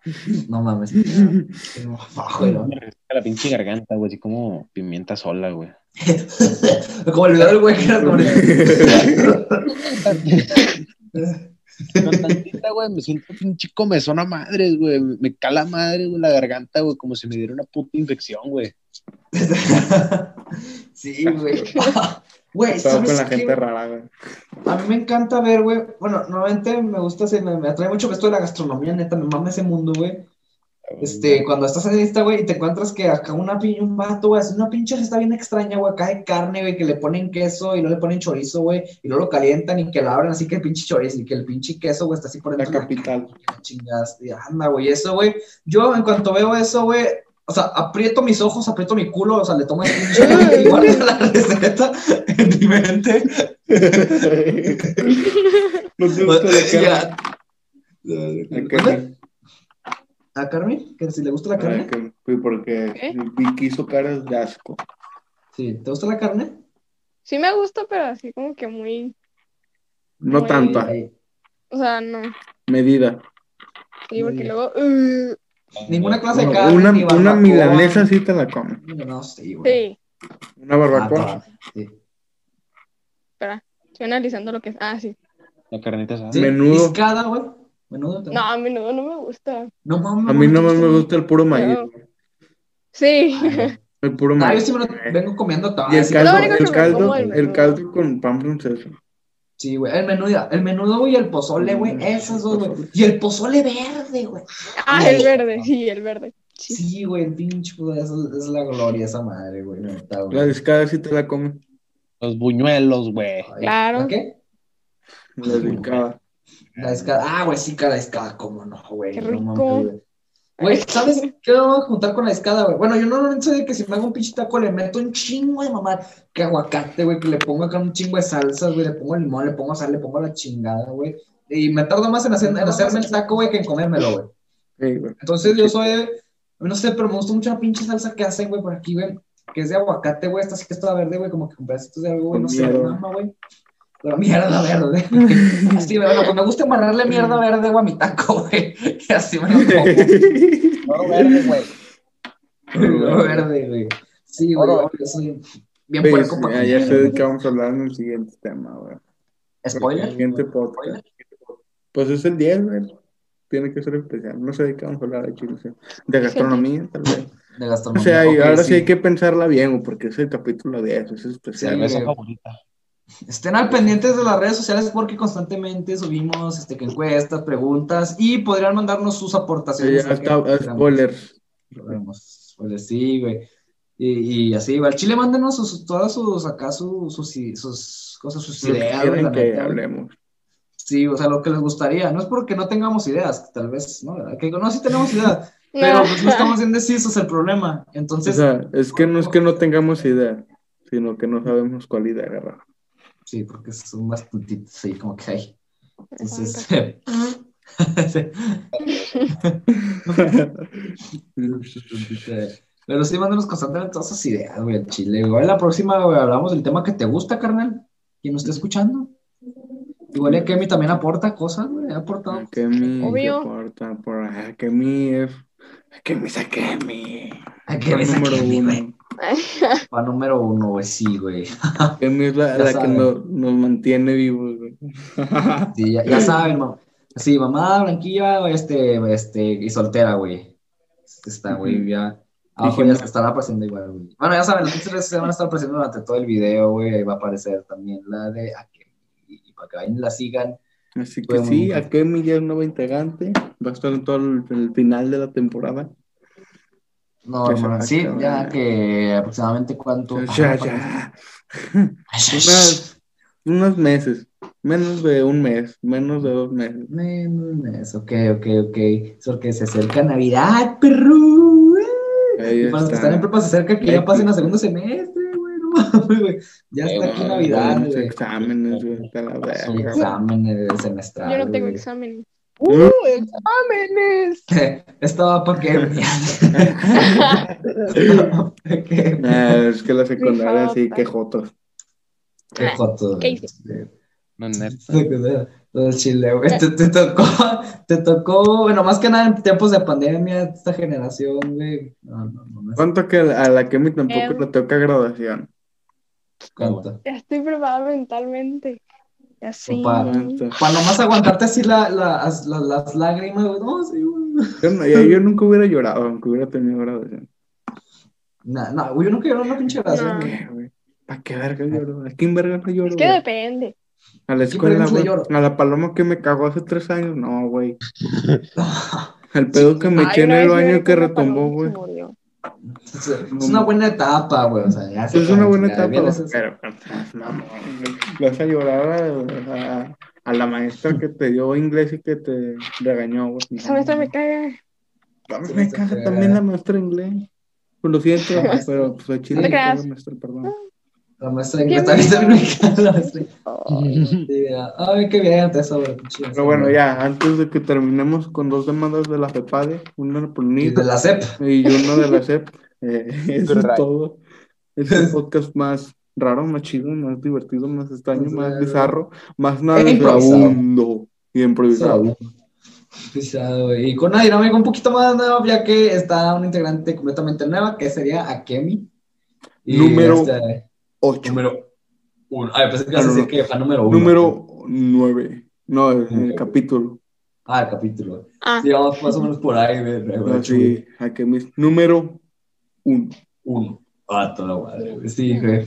[laughs] No mames. No, la pinche garganta, güey. Así como pimienta sola, güey. [laughs] Como el video del güey que era como... Con tantita, güey, me siento pinche comezón a madres, güey. Me cala madre, güey, la garganta, güey, como si me diera una puta infección, güey. [laughs] Sí, güey. Güey, Todo con ¿sabes la qué? gente rara, güey. A mí me encanta ver, güey. Bueno, normalmente me gusta, se me, me atrae mucho esto de la gastronomía, neta, me mama ese mundo, güey. Este, cuando estás en esta, güey, y te encuentras que acá una, pi- un vato, güey, hace una pinche receta bien extraña, güey, acá de carne, güey, que le ponen queso y luego le ponen chorizo, güey, y luego lo calientan y que lo abren así que el pinche chorizo y que el pinche queso, güey, está así por La dentro. de capital. y anda, güey, eso, güey. Yo, en cuanto veo eso, güey, o sea, aprieto mis ojos, aprieto mi culo, o sea, le tomo el pinche [laughs] y guardo la receta en mi mente. No te gusta la carne. ¿A Carmen? ¿Que si le gusta la Ah, carne? sí, porque. Vicky hizo caras de asco. Sí, ¿te gusta la carne? Sí me gusta, pero así como que muy. No Muy- tanta. O sea, no. Medida. Sí, porque luego. uh, Ninguna clase de No, carne. una, ni una milanesa sí te la comes. No, sí, güey. sí. Una barbacoa. Ah, sí. Espera. Estoy analizando lo que es. Ah, sí. La carnita asada. Sí, Menudo. Discada, güey. Menudo también. No, a menudo no me gusta. No mames. A mí nomás ¿te me gusta el puro maíz. No. Sí. El puro Ah, yo maíz. sí me lo vengo comiendo todo. Y el caldo, el caldo, el el caldo con pan francés. Sí, güey. El menudo, el menudo, güey, y el pozole, güey. Esos dos, güey. Y el pozole verde, güey. Ah, el verde, sí, el verde. Sí. Sí, güey, el pinche, pues, es, es la gloria esa madre, güey. güey. La discada sí te la comes. Los buñuelos, güey. Ay, Claro. ¿La qué? La discada. La escada. Ah, güey, sí, cada escada, cómo no, güey. Qué no rico. mames, güey. ¿sabes qué voy a juntar con la escada, güey? Bueno, yo normalmente soy de que si me hago un pinche taco le meto un chingo de mamá. Que aguacate, güey, que le pongo acá un chingo de salsas, güey, le pongo limón, le pongo sal, le pongo la chingada, güey. Y me tardo más en, hacer, en hacerme el taco, güey, que en comérmelo, güey. Sí, güey. Entonces yo soy, no sé, pero me gusta mucho la pinche salsa que hacen, güey, por aquí, güey. Que es de aguacate, güey, esta sí que es toda verde, güey, como que con pedacitos de algo, güey, no sé, mamá, güey. Pero mierda verde. [laughs] Así, bueno, pues me gusta amarrarle mierda verde, güey, a mi taco, güey. Y así me lo [laughs] como. Oro verde, güey. Oro verde, güey. Sí, güey, Oro. yo soy bien Pues, puerco para ya, sé de qué vamos a hablar en el siguiente tema, güey. ¿Spoiler? Siguiente podcast. Pues es el 10, güey. Tiene que ser especial. No sé de qué vamos a hablar de Chile. De gastronomía, tal vez. De O gastronomía. sea, y Ok, ahora sí. hay que pensarla bien, güey, porque es el capítulo 10, es especial. Sí. favorita. Estén al pendientes de las redes sociales porque constantemente subimos este, que encuestas, preguntas y podrían mandarnos sus Sí, aportaciones. ya a que está, queramos. spoilers. Vemos, Spoilers, sí, güey. Y, y así, güey. Al Chile, mándenos sus, todas sus, acá, sus, sus, sus cosas, sus Lo que ideas, quieren que neta, güey. hablemos. Sí, o sea, lo que les gustaría. No es porque no tengamos ideas, tal vez, ¿no? Que no, sí tenemos ideas, [laughs] pero pues no estamos bien decisos el problema. O Entonces, sea, es que no es que no tengamos idea, sino que no sabemos cuál idea agarrar. Sí, porque son bastantitos, sí, como que hay. Entonces, [laughs] Pero sí, mándanos constantemente todas esas ideas, güey, al Chile. Igual la próxima, güey, hablamos del tema que te gusta, carnal. Quien nos esté escuchando. Igual ya Kemi también aporta cosas, güey, ha aportado. A Kemi, Obvio. aporta por a Kemi es. A Kemi es a Kemi. A Kemi es a Kemi, güey. [laughs] Pa' número uno, güey, sí, güey. [laughs] Kemi es la, la que nos, nos mantiene vivos, güey. [laughs] Sí, ya, ya saben, mamá. Sí, mamá, blanquilla, este, este, y soltera, güey. Está, güey, Ujú. ya. Abajo ya se estará apareciendo igual, güey. Bueno, ya saben, las redes se van a estar apareciendo durante todo el video, güey. Ahí va a aparecer también la de a Kemi. Y para que vayan y la sigan. Así que sí, nunca. a Kemi ya es nuevo integrante. Va a estar en todo el, el final de la temporada. No, hermano, sí, acabar. ya que aproximadamente cuánto. Ya, Ajá, ya. Ay, Unas- [laughs] unos meses. Menos de un mes. Menos de dos meses. Menos, ok, ok, ok. Es porque se acerca Navidad, perro. Ahí Y para los que está. están en prepa se acerca que ya pasen a segundo semestre, güey. Ya está aquí Navidad, güey. exámenes, güey, exámenes semestrales. Yo no tengo exámenes. ¡Uh, exámenes! Estaba para que. Es que la [laughs] secundaria sí, Qué que jotos. joto. ¿Qué hice? No, neta. [laughs] Todo el chile, güey. Te, te tocó, te tocó, bueno, más que nada en tiempos de pandemia, esta generación, güey. No, no, no, ¿Cuánto que a la Kemi tampoco Em. le toca graduación? cuánto. Ya estoy preparada mentalmente. Así. ¿Cuánto? Para nomás aguantarte así la, la- las, las- las lágrimas, güey. No, sí, güey. Yo, no- yo- yo nunca hubiera llorado, aunque hubiera tenido graduación. No, no, güey, yo nunca lloré una pinche oración, No. güey. ¿Qué, güey? ¿Para qué verga lloro? ¿A quién verga no lloro? Es que güey? depende. A la ¿Quién escuela, güey. A la paloma que me cagó hace tres años, no, güey. [laughs] El pedo que me eché en el baño que paloma güey. Es, una buena etapa, güey. O sea, ya se Es una buena etapa, pero pues, mamón, güey. vas a llorar a, a- a la maestra que te dio inglés y que te regañó, güey. Esa maestra me caga. Me caga también la maestra inglés. Pues lo siento, pero pues a Chile No te creas. la maestra, perdón. La maestra de inglés también se la maestra. Ay, qué bien, te eso, güey. pinche Pero bueno, ya, antes de que terminemos con dos demandas de la FEPADE, una por de la CEP. y una de la CEP, [laughs] eh, eso es todo. Es el podcast más raro, más chido, más divertido, más extraño, más bizarro, más E nauseabundo y improvisado. Pisado, güey. Y con una dinámica un poquito más nueva, ya que está una integrante completamente nueva, que sería Akemi. Y Número este, Ocho. número uno. Ay, pensé que ibas a Ah, decir que fue número uno. Número nueve. No, el, el capítulo. Ah, el capítulo. Ah, Sí, vamos más o menos por ahí, güey. güey, Así, a que mis número uno. Uno. Ah, toda madre, güey. Sí, güey.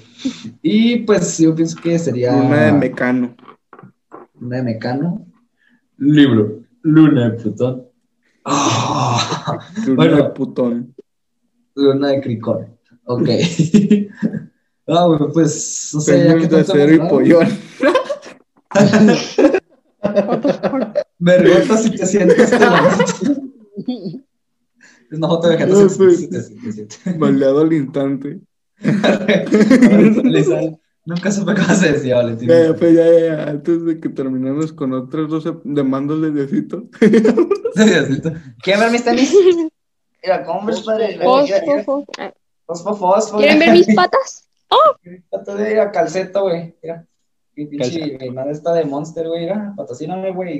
Y pues yo pienso que sería. Una de Mecano. Luna de Mecano. Libro. Luna de Plutón. Ah, Luna Bueno. de putón. Luna de Cricón. Ok. [laughs] Ah, güey, pues, no sé, ya Peños que acero y pollón. [laughs] Me rebotas si te sientes. [laughs] te la meto. Es una foto de gente Maleado al instante. Nunca supe cómo se decía, Valentín. Ya, ya, pues, ya, ya, ya, Antes de que terminemos con otras dos demandas de Diosito. [laughs] ¿Quieren ver mis tenis? Mira, Converse, padre. Mira, Fos, mira, mira. fos, fos. Ah, Fosfo, fosfo. ¿Quieren ver mis patas? Pato de la calceta, güey. Mira. Mi pinche, mi madre está de Monster, güey. Mira, patrocíname, güey.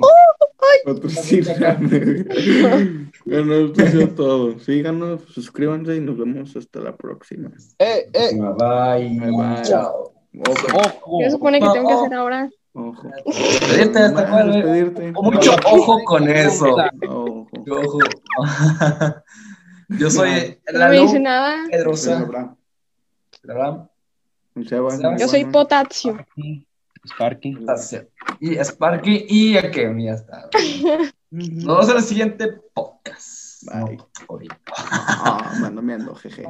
Patrocíname, güey. [laughs] Bueno, esto ha sido todo. Síganos, suscríbanse y nos vemos hasta la próxima. ¡Eh, eh! Bye, Bye, bye. Chao. Ojo. ¡Ojo! ¿Qué supone que tengo que hacer ahora? Ojo. Despedirte, despedirte. Mucho ojo con eso. Ojo. Ojo. [laughs] Yo soy No me dice nada. Soy Pedrosa. Abraham. Abraham, Sebas, Sebas. Yo soy bueno. potasio. Sparky. Y Sparky y a Kevin, ya está. [laughs] Nos vemos en el siguiente podcast. Bye. No, ahorita. Ah, mando, me ando, jeje.